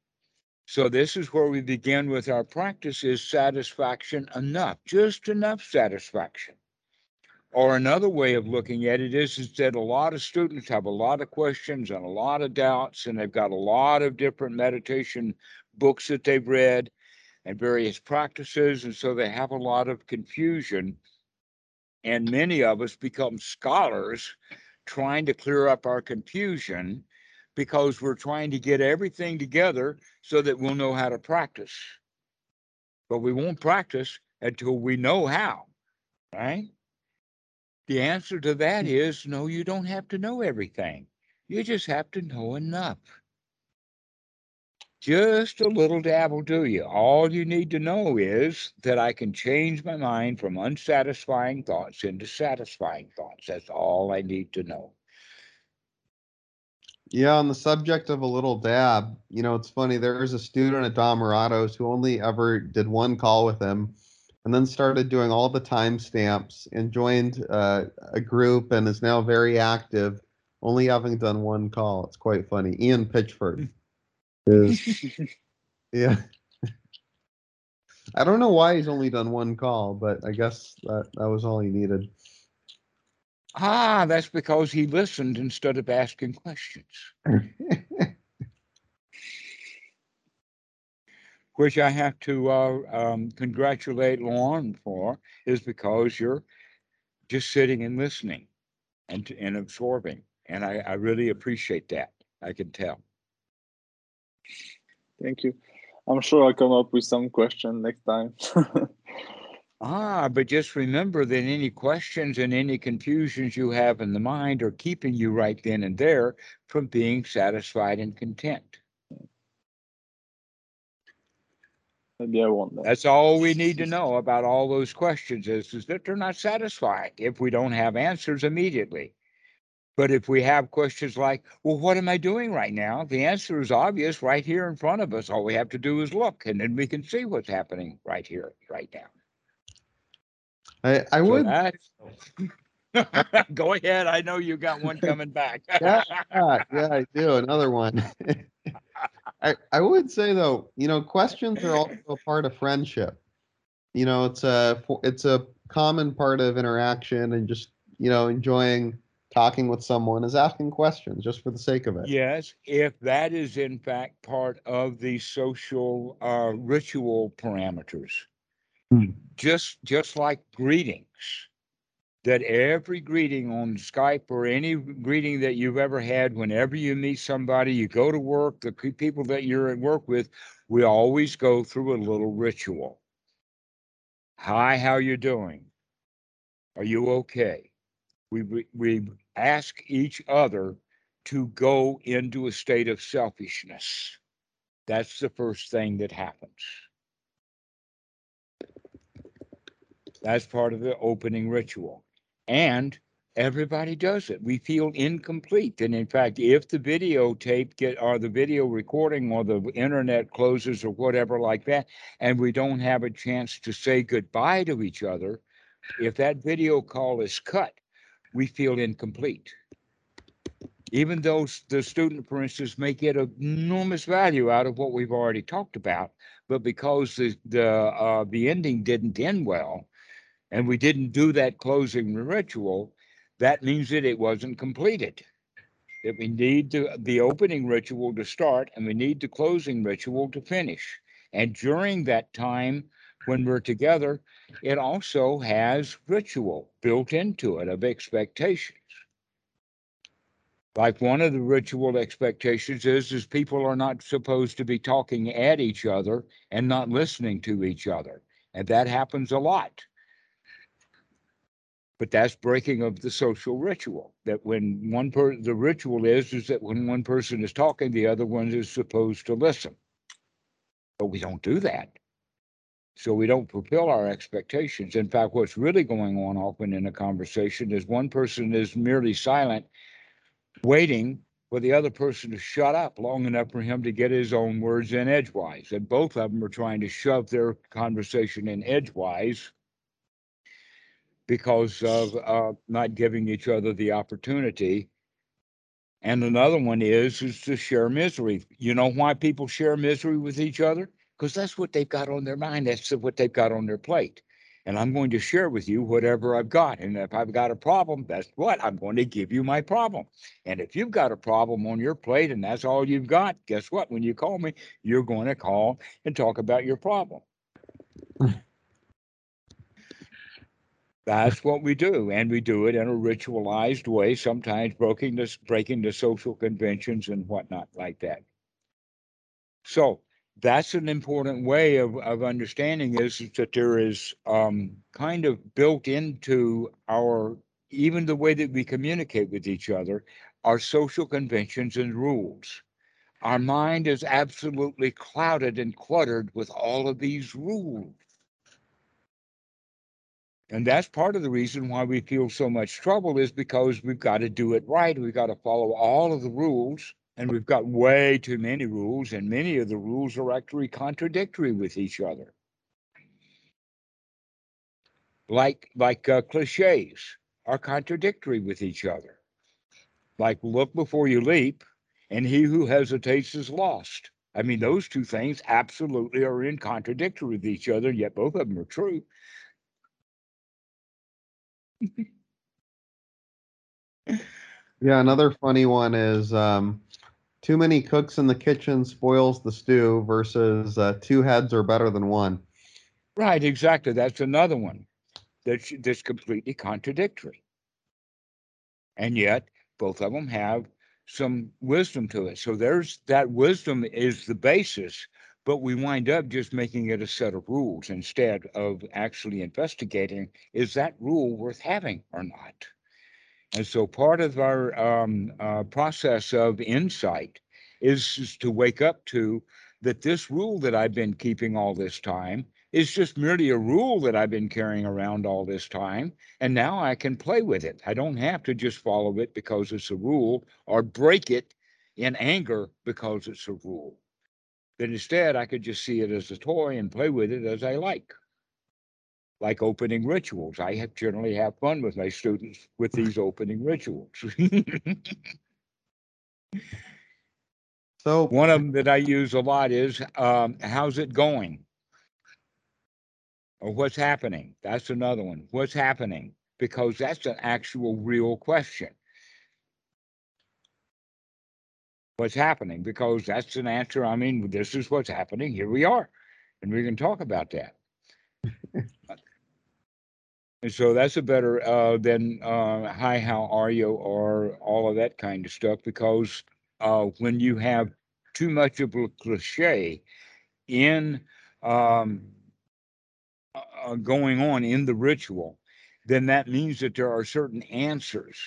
So this is where we begin with our practice is satisfaction enough, just enough satisfaction. Or another way of looking at it is, is that a lot of students have a lot of questions and a lot of doubts, and they've got a lot of different meditation books that they've read and various practices. And so they have a lot of confusion. And many of us become scholars trying to clear up our confusion because we're trying to get everything together so that we'll know how to practice. But we won't practice until we know how, right? The answer to that mm-hmm. is no, you don't have to know everything. You just have to know enough. Just a little dab will do you. All you need to know is that I can change my mind from unsatisfying thoughts into satisfying thoughts. That's all I need to know. Yeah, on the subject of a little dab, you know, it's funny. There's a student at Dhammarato's who only ever did one call with him and then started doing all the timestamps and joined uh, a group and is now very active, only having done one call. It's quite funny. Ian Pitchford is, <laughs> yeah. I don't know why he's only done one call, but I guess that, that was all he needed. Ah, that's because he listened instead of asking questions, <laughs> which I have to uh, um, congratulate Laurent for, is because you're just sitting and listening and, and absorbing. And I, I really appreciate that. I can tell. Thank you. I'm sure I'll come up with some question next time. <laughs> Ah, but just remember that any questions and any confusions you have in the mind are keeping you right then and there from being satisfied and content. Maybe I won't. know. That's all we need to know about all those questions is, is that they're not satisfied if we don't have answers immediately. But if we have questions like, well, what am I doing right now? The answer is obvious right here in front of us. All we have to do is look and then we can see what's happening right here, right now. I, I would <laughs> Go ahead. I know you got one coming back. <laughs> Yeah. Yeah, I do. Another one. <laughs> I, I would say though, you know, questions are also a part of friendship. You know, it's a it's a common part of interaction and just you know enjoying talking with someone is asking questions just for the sake of it. Yes, if that is in fact part of the social uh, ritual parameters. Hmm. Just just like greetings, that every greeting on Skype or any greeting that you've ever had, whenever you meet somebody, you go to work, the people that you're at work with, we always go through a little ritual. Hi, how you doing? Are you okay? We we- we ask each other to go into a state of selfishness. That's the first thing that happens. That's part of the opening ritual. And everybody does it. We feel incomplete. And in fact, if the videotape get or the video recording or the internet closes or whatever like that, and we don't have a chance to say goodbye to each other, if that video call is cut, we feel incomplete even though the student, for instance, may get enormous value out of what we've already talked about, but because the the uh, the ending didn't end well, and we didn't do that closing ritual, that means that it wasn't completed. That we need the the opening ritual to start, and we need the closing ritual to finish. And during that time, when we're together, it also has ritual built into it of expectations like one of the ritual expectations is is people are not supposed to be talking at each other and not listening to each other and that happens a lot but that's breaking of the social ritual that when one per the ritual is is that when one person is talking the other one is supposed to listen But we don't do that. So we don't fulfill our expectations. In fact, what's really going on often in a conversation is one person is merely silent, waiting for the other person to shut up long enough for him to get his own words in edgewise. And both of them are trying to shove their conversation in edgewise because of uh, not giving each other the opportunity. And another one is is to share misery. You know why people share misery with each other? Because that's what they've got on their mind. That's what they've got on their plate. And I'm going to share with you whatever I've got. And if I've got a problem, that's what I'm going to give you my problem. And if you've got a problem on your plate and that's all you've got, guess what? When you call me, you're going to call and talk about your problem. <laughs> That's what we do, and we do it in a ritualized way, sometimes breaking the, breaking the social conventions and whatnot like that. So that's an important way of, of understanding is that there is um, kind of built into our, even the way that we communicate with each other, our social conventions and rules. Our mind is absolutely clouded and cluttered with all of these rules. And that's part of the reason why we feel so much trouble is because we've got to do it right. We've got to follow all of the rules, and we've got way too many rules, and many of the rules are actually contradictory with each other. Like like uh, cliches are contradictory with each other. Like look before you leap, and he who hesitates is lost. I mean, those two things absolutely are in contradictory with each other, yet both of them are true. Yeah, another funny one is um, too many cooks in the kitchen spoils the stew versus uh, two heads are better than one. Right, exactly. That's another one that's that's completely contradictory. And yet both of them have some wisdom to it. So there's that wisdom is the basis, but we wind up just making it a set of rules instead of actually investigating is that rule worth having or not? And so part of our um, uh, process of insight is, is to wake up to that this rule that I've been keeping all this time is just merely a rule that I've been carrying around all this time. And now I can play with it. I don't have to just follow it because it's a rule or break it in anger because it's a rule. But instead, I could just see it as a toy and play with it as I like. Like opening rituals. I have generally have fun with my students with these opening rituals. <laughs> So One of them that I use a lot is um, how's it going? Or what's happening? That's another one. What's happening? Because that's an actual real question. What's happening? Because that's an answer. I mean, this is what's happening. Here we are. And we can talk about that. And so that's a better uh, than uh, hi, how are you, or all of that kind of stuff. Because uh, when you have too much of a cliche in um, uh, going on in the ritual, then that means that there are certain answers.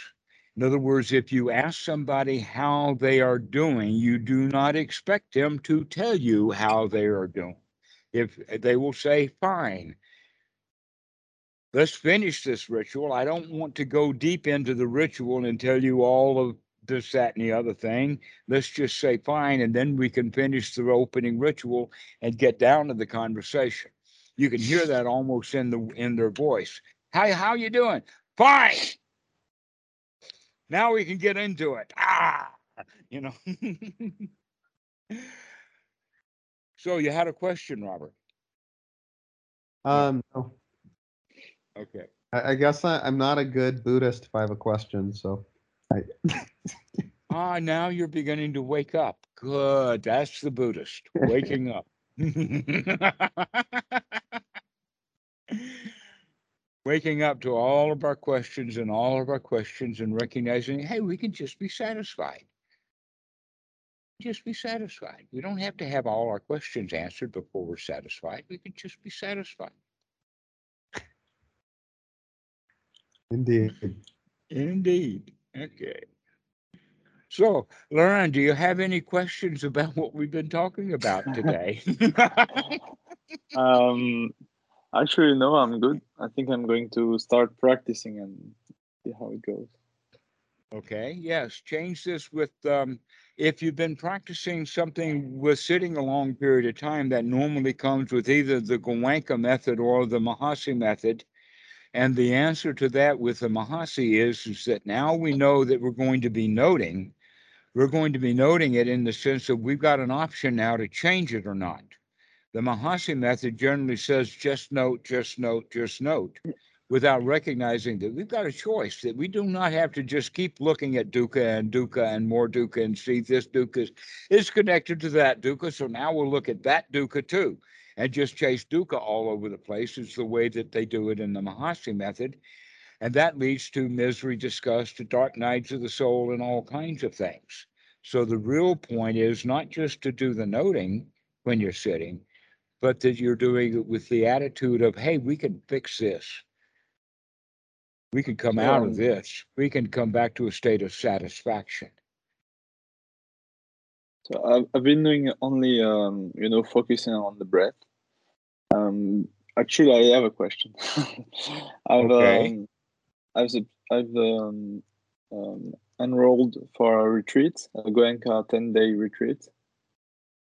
In other words, if you ask somebody how they are doing, you do not expect them to tell you how they are doing. If eh, they will say, fine, let's finish this ritual. I don't want to go deep into the ritual and tell you all of this, that, and the other thing. Let's just say fine, and then we can finish the opening ritual and get down to the conversation. You can hear that almost in the in their voice. How how you doing? Fine. Now we can get into it. Ah, you know. <laughs> so you had a question, Robert. um, no. Okay. I, I guess I, I'm not a good Buddhist if I have a question. So I, <laughs> <laughs> Ah, now you're beginning to wake up. Good. That's the Buddhist waking up. Waking up to all of our questions and all of our questions and recognizing, hey, we can just be satisfied. Just be satisfied. We don't have to have all our questions answered before we're satisfied. We can just be satisfied. indeed. Indeed. Okay. So, Laurent, do you have any questions about what we've been talking about <laughs> today? Um, actually, no, I'm good. I think I'm going to start practicing and see how it goes. Okay, yes, change this with, um, if you've been practicing something with sitting a long period of time, that normally comes with either the Goenka method or the Mahasi method. And the answer to that with the Mahasi is, is that now we know that we're going to be noting, we're going to be noting it in the sense that we've got an option now to change it or not. The Mahasi method generally says just note, just note, just note, mm. without recognizing that we've got a choice, that we do not have to just keep looking at dukkha and dukkha and more dukkha and see this dukkha is, is connected to that dukkha. So now we'll look at that dukkha too and just chase dukkha all over the place. It's the way that they do it in the Mahasi method. And that leads to misery, disgust, to dark nights of the soul, and all kinds of things. So the real point is not just to do the noting when you're sitting, but that you're doing it with the attitude of, hey, we can fix this. We can come out of this. We can come back to a state of satisfaction. So I've, I've been doing only, um, you know, focusing on the breath. Um, actually, I have a question. <laughs> I've, Okay. um, I've, I've um, um, enrolled for a retreat, a Goenka 10 day retreat,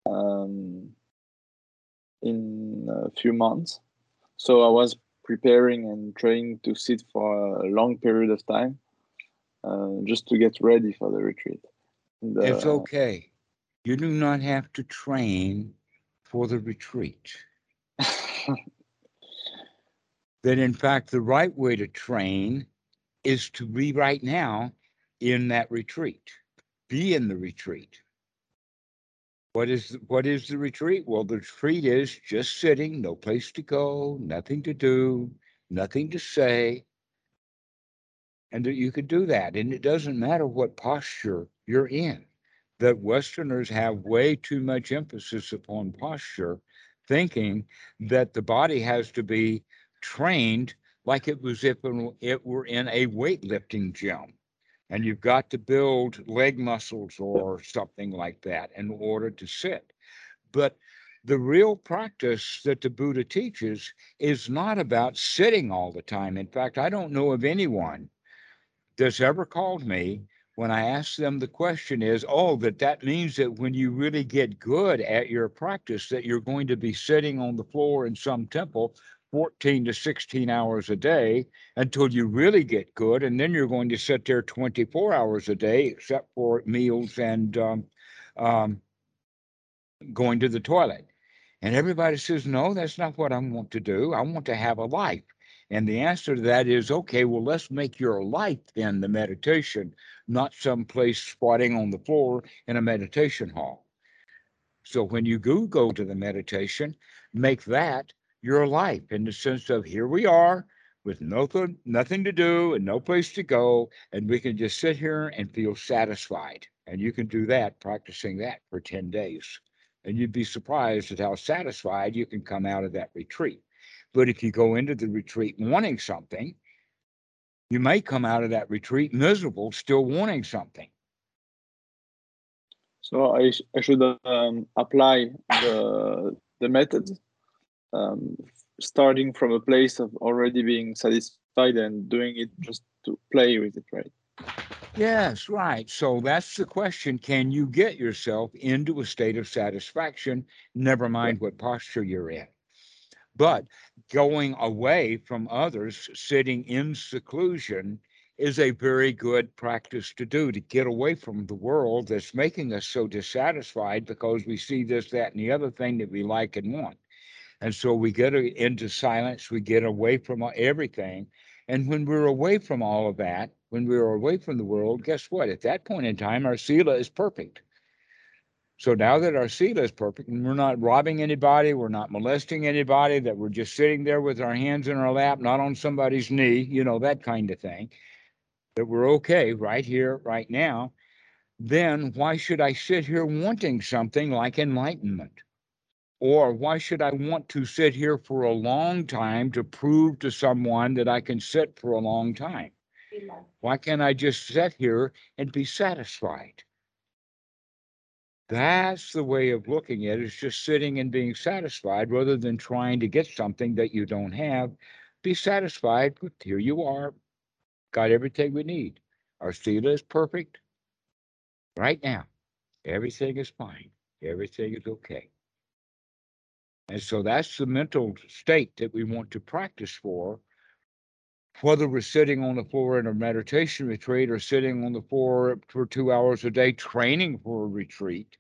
um, in a few months. So I was preparing and trying to sit for a long period of time, uh, just to get ready for the retreat. And, It's uh, okay. You do not have to train for the retreat. <laughs> that in fact the right way to train is to be right now in that retreat be in the retreat what is what is the retreat? Well the retreat is just sitting no place to go nothing to do nothing to say. And that you could do that and it doesn't matter what posture you're in. That westerners have way too much emphasis upon posture thinking that the body has to be trained like it was if it were in a weightlifting gym. And you've got to build leg muscles or something like that in order to sit. But the real practice that the Buddha teaches is not about sitting all the time. In fact, I don't know of anyone that's ever called me when I ask them the question is, oh, that that means that when you really get good at your practice, that you're going to be sitting on the floor in some temple 14 to 16 hours a day until you really get good. And then you're going to sit there 24 hours a day, except for meals and um, um, going to the toilet. And everybody says, no, that's not what I want to do. I want to have a life. And the answer to that is, okay, well, let's make your life then the meditation, not some place squatting on the floor in a meditation hall. So when you do go to the meditation, make that your life in the sense of here we are with nothing, nothing to do and no place to go, and we can just sit here and feel satisfied. And you can do that practicing that for 10 days. And you'd be surprised at how satisfied you can come out of that retreat. But if you go into the retreat wanting something, you may come out of that retreat miserable, still wanting something. So I, I should um, apply the the method, um, starting from a place of already being satisfied and doing it just to play with it, right? Yes, right. So that's the question. Can you get yourself into a state of satisfaction? Never mind what posture you're in. But going away from others, sitting in seclusion, is a very good practice to do to get away from the world that's making us so dissatisfied because we see this, that, and the other thing that we like and want. And so we get into silence, we get away from everything. And when we're away from all of that, when we're away from the world, guess what? At that point in time, our sila is perfect. So now that our sila is perfect and we're not robbing anybody, we're not molesting anybody, that we're just sitting there with our hands in our lap, not on somebody's knee, you know, that kind of thing, that we're okay right here, right now, then why should I sit here wanting something like enlightenment? Or why should I want to sit here for a long time to prove to someone that I can sit for a long time? Why can't I just sit here and be satisfied? That's the way of looking at it, is just sitting and being satisfied rather than trying to get something that you don't have. Be satisfied with here you are, got everything we need. Our sila is perfect right now. Everything is fine. Everything is okay. And so that's the mental state that we want to practice for. Whether we're sitting on the floor in a meditation retreat or sitting on the floor for two hours a day training for a retreat,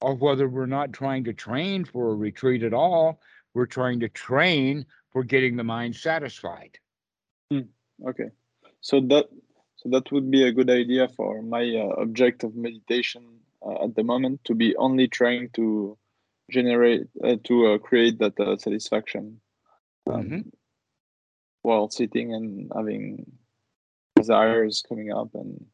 or whether we're not trying to train for a retreat at all, we're trying to train for getting the mind satisfied. Okay, so that so that would be a good idea for my uh, object of meditation uh, at the moment to be only trying to generate uh, to uh, create that uh, satisfaction um, Mhm. while sitting and having desires coming up and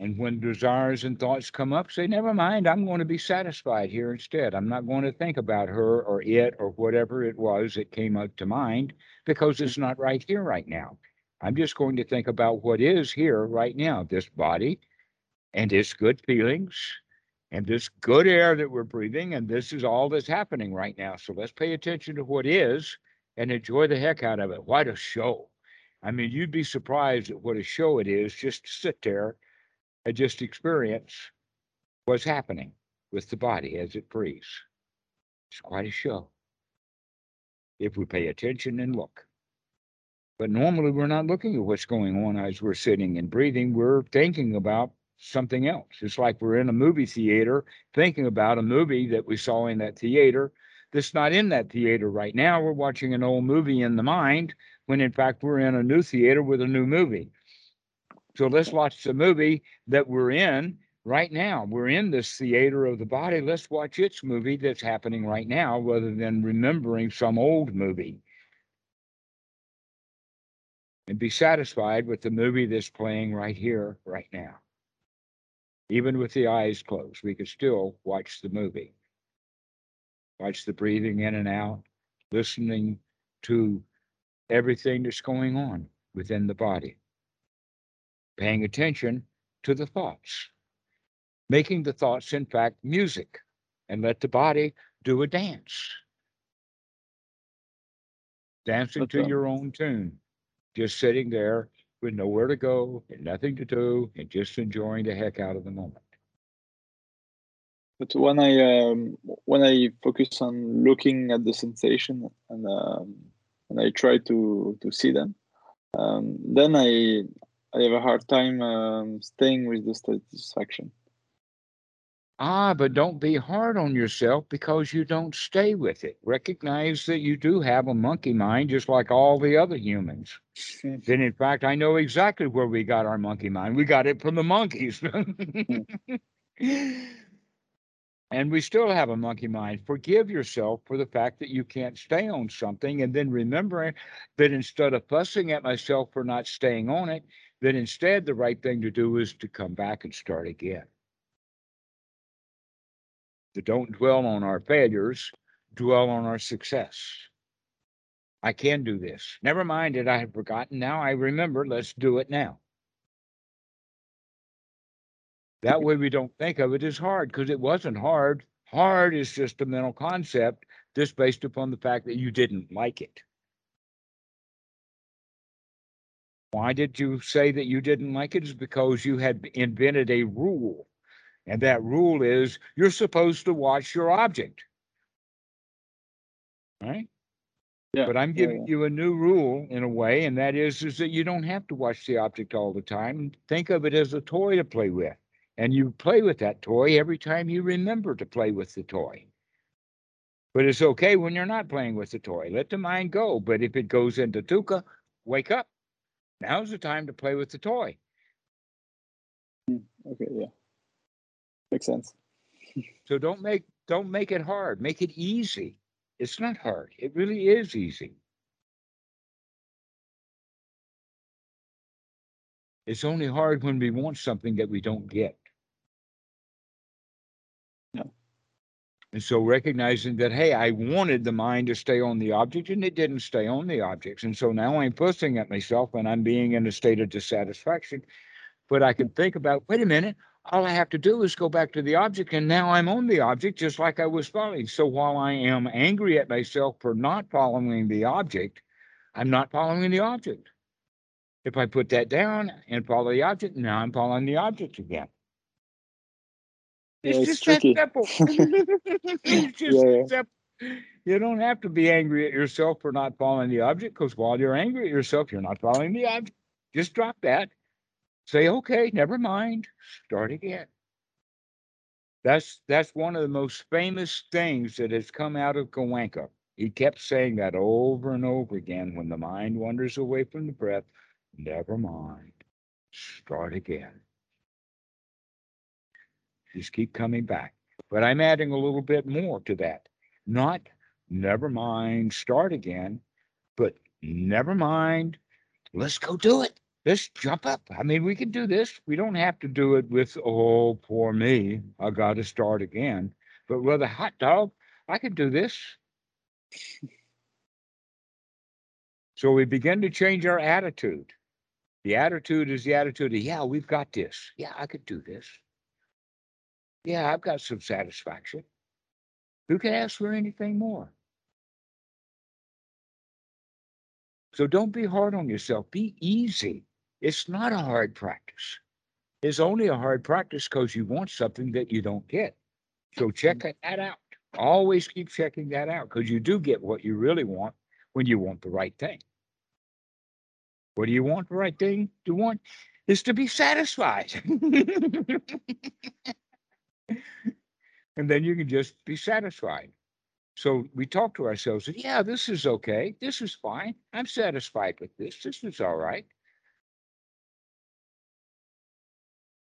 And when desires and thoughts come up, say, never mind, I'm going to be satisfied here instead. I'm not going to think about her or it or whatever it was that came up to mind because it's not right here right now. I'm just going to think about what is here right now this body and its good feelings and this good air that we're breathing. And this is all that's happening right now. So let's pay attention to what is and enjoy the heck out of it. What a show! I mean, you'd be surprised at what a show it is just to sit there and just experience what's happening with the body as it breathes. It's quite a show if we pay attention and look. But normally we're not looking at what's going on as we're sitting and breathing. We're thinking about something else. It's like we're in a movie theater thinking about a movie that we saw in that theater that's not in that theater right now. We're watching an old movie in the mind when in fact we're in a new theater with a new movie. So let's watch the movie that we're in right now. We're in this theater of the body. Let's watch its movie that's happening right now rather than remembering some old movie. And be satisfied with the movie that's playing right here, right now. Even with the eyes closed, we could still watch the movie. Watch the breathing in and out, listening to everything that's going on within the body paying attention to the thoughts, making the thoughts, in fact, music, and let the body do a dance. Dancing to your own tune, just sitting there with nowhere to go and nothing to do and just enjoying the heck out of the moment. but when I um, when I focus on looking at the sensation and um, and I try to to see them, um, then I I have a hard time um, staying with the satisfaction. Ah, but don't be hard on yourself because you don't stay with it. Recognize that you do have a monkey mind just like all the other humans. Then, in fact, I know exactly where we got our monkey mind. We got it from the monkeys. <laughs> and we still have a monkey mind. Forgive yourself for the fact that you can't stay on something. And then remembering that instead of fussing at myself for not staying on it, that instead the right thing to do is to come back and start again. To don't dwell on our failures, dwell on our success. I can do this. Never mind that I had forgotten. Now I remember. Let's do it now. That way we don't think of it as hard because it wasn't hard. Hard is just a mental concept just based upon the fact that you didn't like it. Why did you say that you didn't like it? Is because you had invented a rule. And that rule is you're supposed to watch your object. Right? Yeah, But I'm yeah, giving yeah. you a new rule in a way, and that is, is that you don't have to watch the object all the time. Think of it as a toy to play with. And you play with that toy every time you remember to play with the toy. But it's okay when you're not playing with the toy. Let the mind go. But if it goes into dukkha, wake up. Now's the time to play with the toy. Hmm. Okay, yeah, makes sense. So don't make don't make it hard. Make it easy. It's not hard. It really is easy. It's only hard when we want something that we don't get. Yeah. And so recognizing that, hey, I wanted the mind to stay on the object and it didn't stay on the objects. And so now I'm fussing at myself and I'm being in a state of dissatisfaction. But I can think about, wait a minute, all I have to do is go back to the object and now I'm on the object just like I was following. So while I am angry at myself for not following the object, I'm not following the object. If I put that down and follow the object, now I'm following the object again. Yeah, It's it's just that simple. <laughs> <laughs> It's just Yeah, yeah. simple. You don't have to be angry at yourself for not following the object, because while you're angry at yourself, you're not following the object. Just drop that. Say, okay, never mind, start again. That's that's one of the most famous things that has come out of Goenka. He kept saying that over and over again. When the mind wanders away from the breath, never mind, start again. Just keep coming back. But I'm adding a little bit more to that. Not never mind, start again, but never mind, let's go do it. Let's jump up. I mean, we can do this. We don't have to do it with, oh, poor me. I got to start again. But with a hot dog, I can do this. So we begin to change our attitude. The attitude is the attitude of, yeah, we've got this. Yeah, I could do this. Yeah, I've got some satisfaction. Who can ask for anything more? So don't be hard on yourself. Be easy. It's not a hard practice. It's only a hard practice because you want something that you don't get. So check mm-hmm. that out. Always keep checking that out because you do get what you really want when you want the right thing. What do you want the right thing to want? Is to be satisfied. <laughs> and then you can just be satisfied. So we talk to ourselves, and yeah, this is okay. This is fine. I'm satisfied with this. This is all right.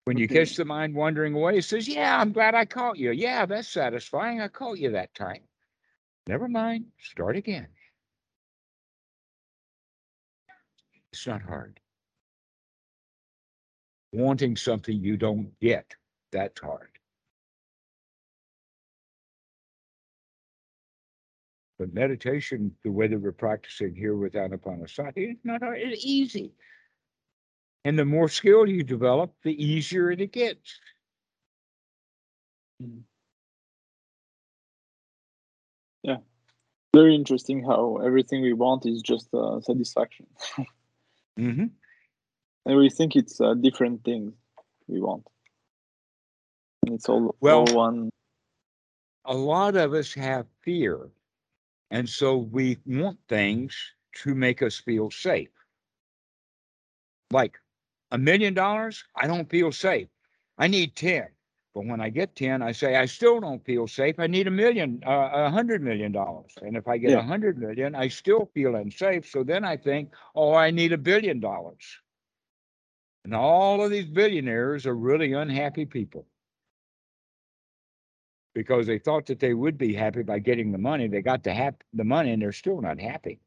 When you Okay. catch the mind wandering away, it says, Yeah, I'm glad I caught you. Yeah, that's satisfying. I caught you that time. Never mind. Start again. It's not hard. Wanting something you don't get, that's hard. But meditation, the way that we're practicing here with Anapanasati, it's not hard, it's easy. And the more skill you develop, the easier it gets. Yeah. Very interesting how everything we want is just uh, satisfaction, <laughs> hmm and we think it's uh, different things we want, and it's all Well- all one. A lot of us have fear. And so we want things to make us feel safe. Like a million dollars, I don't feel safe. I need 10. But when I get 10, I say, I still don't feel safe. I need a million, uh, a hundred million dollars. And if I get a Yeah. hundred million, I still feel unsafe. So then I think, oh, I need a billion dollars. And all of these billionaires are really unhappy people. Because they thought that they would be happy by getting the money. They got the hap- the money and they're still not happy.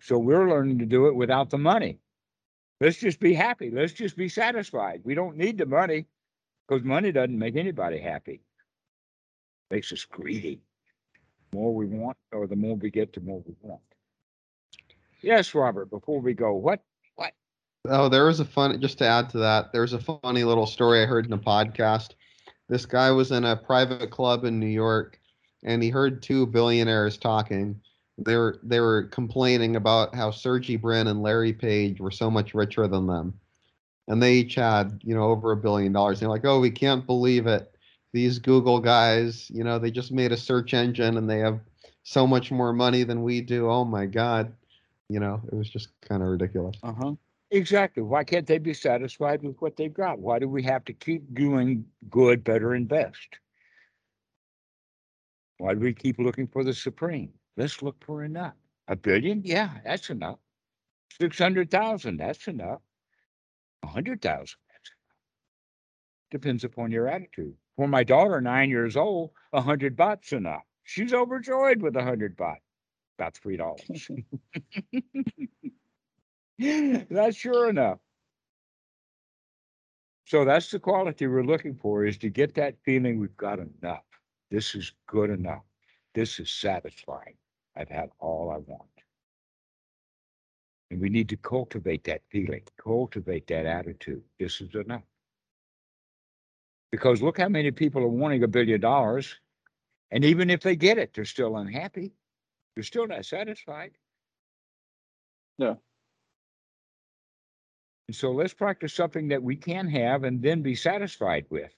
So we're learning to do it without the money. Let's just be happy. Let's just be satisfied. We don't need the money because money doesn't make anybody happy. It Makes us greedy. The more we want, or the more we get, the more we want. Yes, Robert, before we go, what? What? Oh, there was a fun, just to add to that, there's a funny little story I heard in a podcast. This guy was in a private club in New York and he heard two billionaires talking. They were they were complaining about how Sergey Brin and Larry Page were so much richer than them. And they each had, you know, over a billion dollars. They're like, "Oh, we can't believe it. These Google guys, you know, they just made a search engine and they have so much more money than we do. Oh my god." You know, it was just kind of ridiculous. Uh huh. Exactly. Why can't they be satisfied with what they've got? Why do we have to keep doing good, better, and best? Why do we keep looking for the supreme? Let's look for enough. A billion? Yeah, that's enough. Six hundred thousand? That's enough. A hundred thousand? That's enough. Depends upon your attitude. For my daughter, nine years old, a hundred baht's enough. She's overjoyed with a hundred baht, about three dollars. <laughs> That's sure enough. So that's the quality we're looking for is to get that feeling we've got enough. This is good enough. This is satisfying. I've had all I want. And we need to cultivate that feeling, cultivate that attitude. This is enough. Because look how many people are wanting a billion dollars. And even if they get it, they're still unhappy. They're still not satisfied. Yeah. And so let's practice something that we can have and then be satisfied with.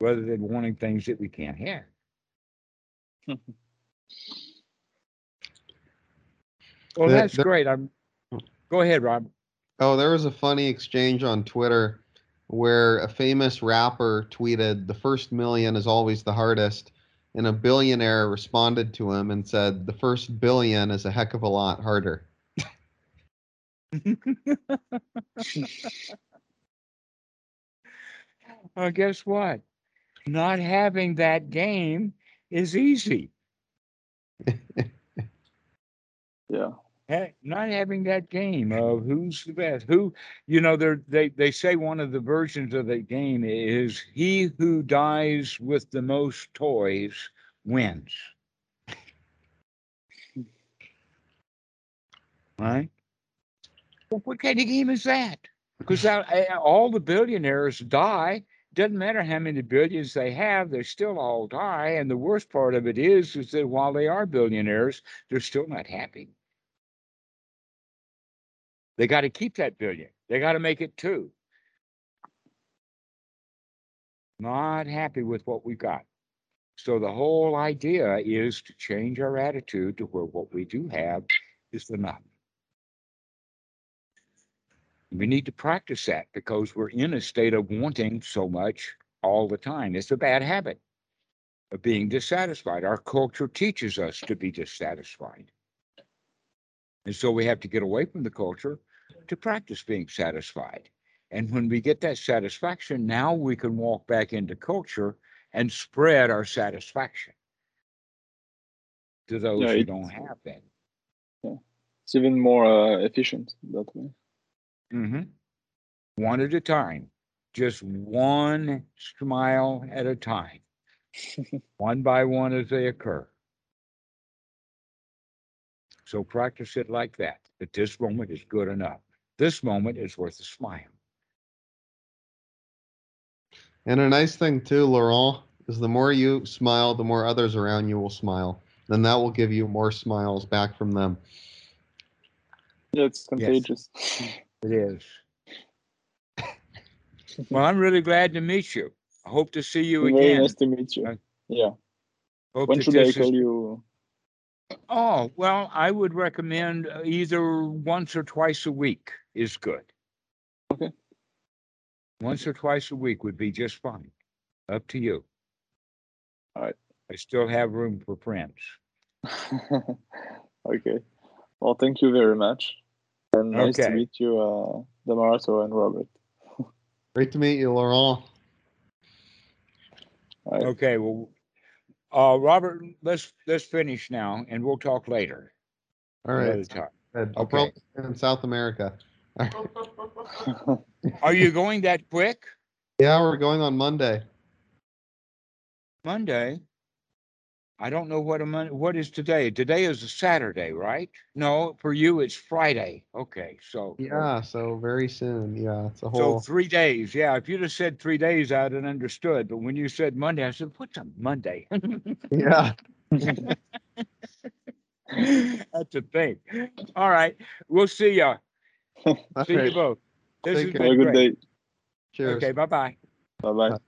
Rather than wanting things that we can't have. Well, There- that's there- great. I'm, go ahead, Rob. Oh, there was a funny exchange on Twitter where a famous rapper tweeted, "The first million is always the hardest," and a billionaire responded to him and said, "The first billion is a heck of a lot harder." <laughs> Well, guess what? Not having that game is easy. <laughs> Yeah. Not having that game of who's the best, who, you know, they, they say one of the versions of the game is he who dies with the most toys wins. Right? Well, what kind of game is that? Because uh, uh, all the billionaires die. Doesn't matter how many billions they have, they still all die. And the worst part of it is, is that while they are billionaires, they're still not happy. They got to keep that billion. They got to make it two. Not happy with what we got. So the whole idea is to change our attitude to where what we do have is enough. We need to practice that because we're in a state of wanting so much all the time. It's a bad habit of being dissatisfied. Our culture teaches us to be dissatisfied. And so we have to get away from the culture to practice being satisfied. And when we get that satisfaction, now we can walk back into culture and spread our satisfaction to those Yeah, who don't have that. It's even more uh, efficient that way. Hmm One at a time, just one smile at a time, <laughs> one by one as they occur. So practice it like that. That this moment is good enough. This moment is worth a smile. And a nice thing too, Laurent, is the more you smile, the more others around you will smile. Then that will give you more smiles back from them. Yeah, it's contagious. It is. <laughs> Well, I'm really glad to meet you. I hope to see you Very again. nice to meet you. Uh, Yeah. Hope When should I this is- call you? Oh, well, I would recommend uh, either once or twice a week is good. Okay. Once or twice a week would be just fine. Up to you. All right. I still have room for friends. <laughs> okay. Well, thank you very much. And nice to meet you, uh, Dhammarato and Robert. <laughs> Great to meet you, Laurent. All right. Okay, well, uh, Robert, let's, let's finish now and we'll talk later. All right. another right. time. I'll Okay. probably in South America. <laughs> Are you going that quick? Yeah, we're going on Monday. Monday? I don't know what a Mon, what is today? Today is a Saturday, right? No, for you, it's Friday. Okay, so. Oh. Yeah, so very soon. Yeah, it's a whole. So three days, yeah. If you'd have said three days, I'd have understood. But when you said Monday, I said, "What's a Monday?" <laughs> Yeah. <laughs> That's a thing. All right, we'll see ya. <laughs> All See you both. This has Take Have a been good great. day. Cheers. Okay, bye bye. Bye bye. Bye.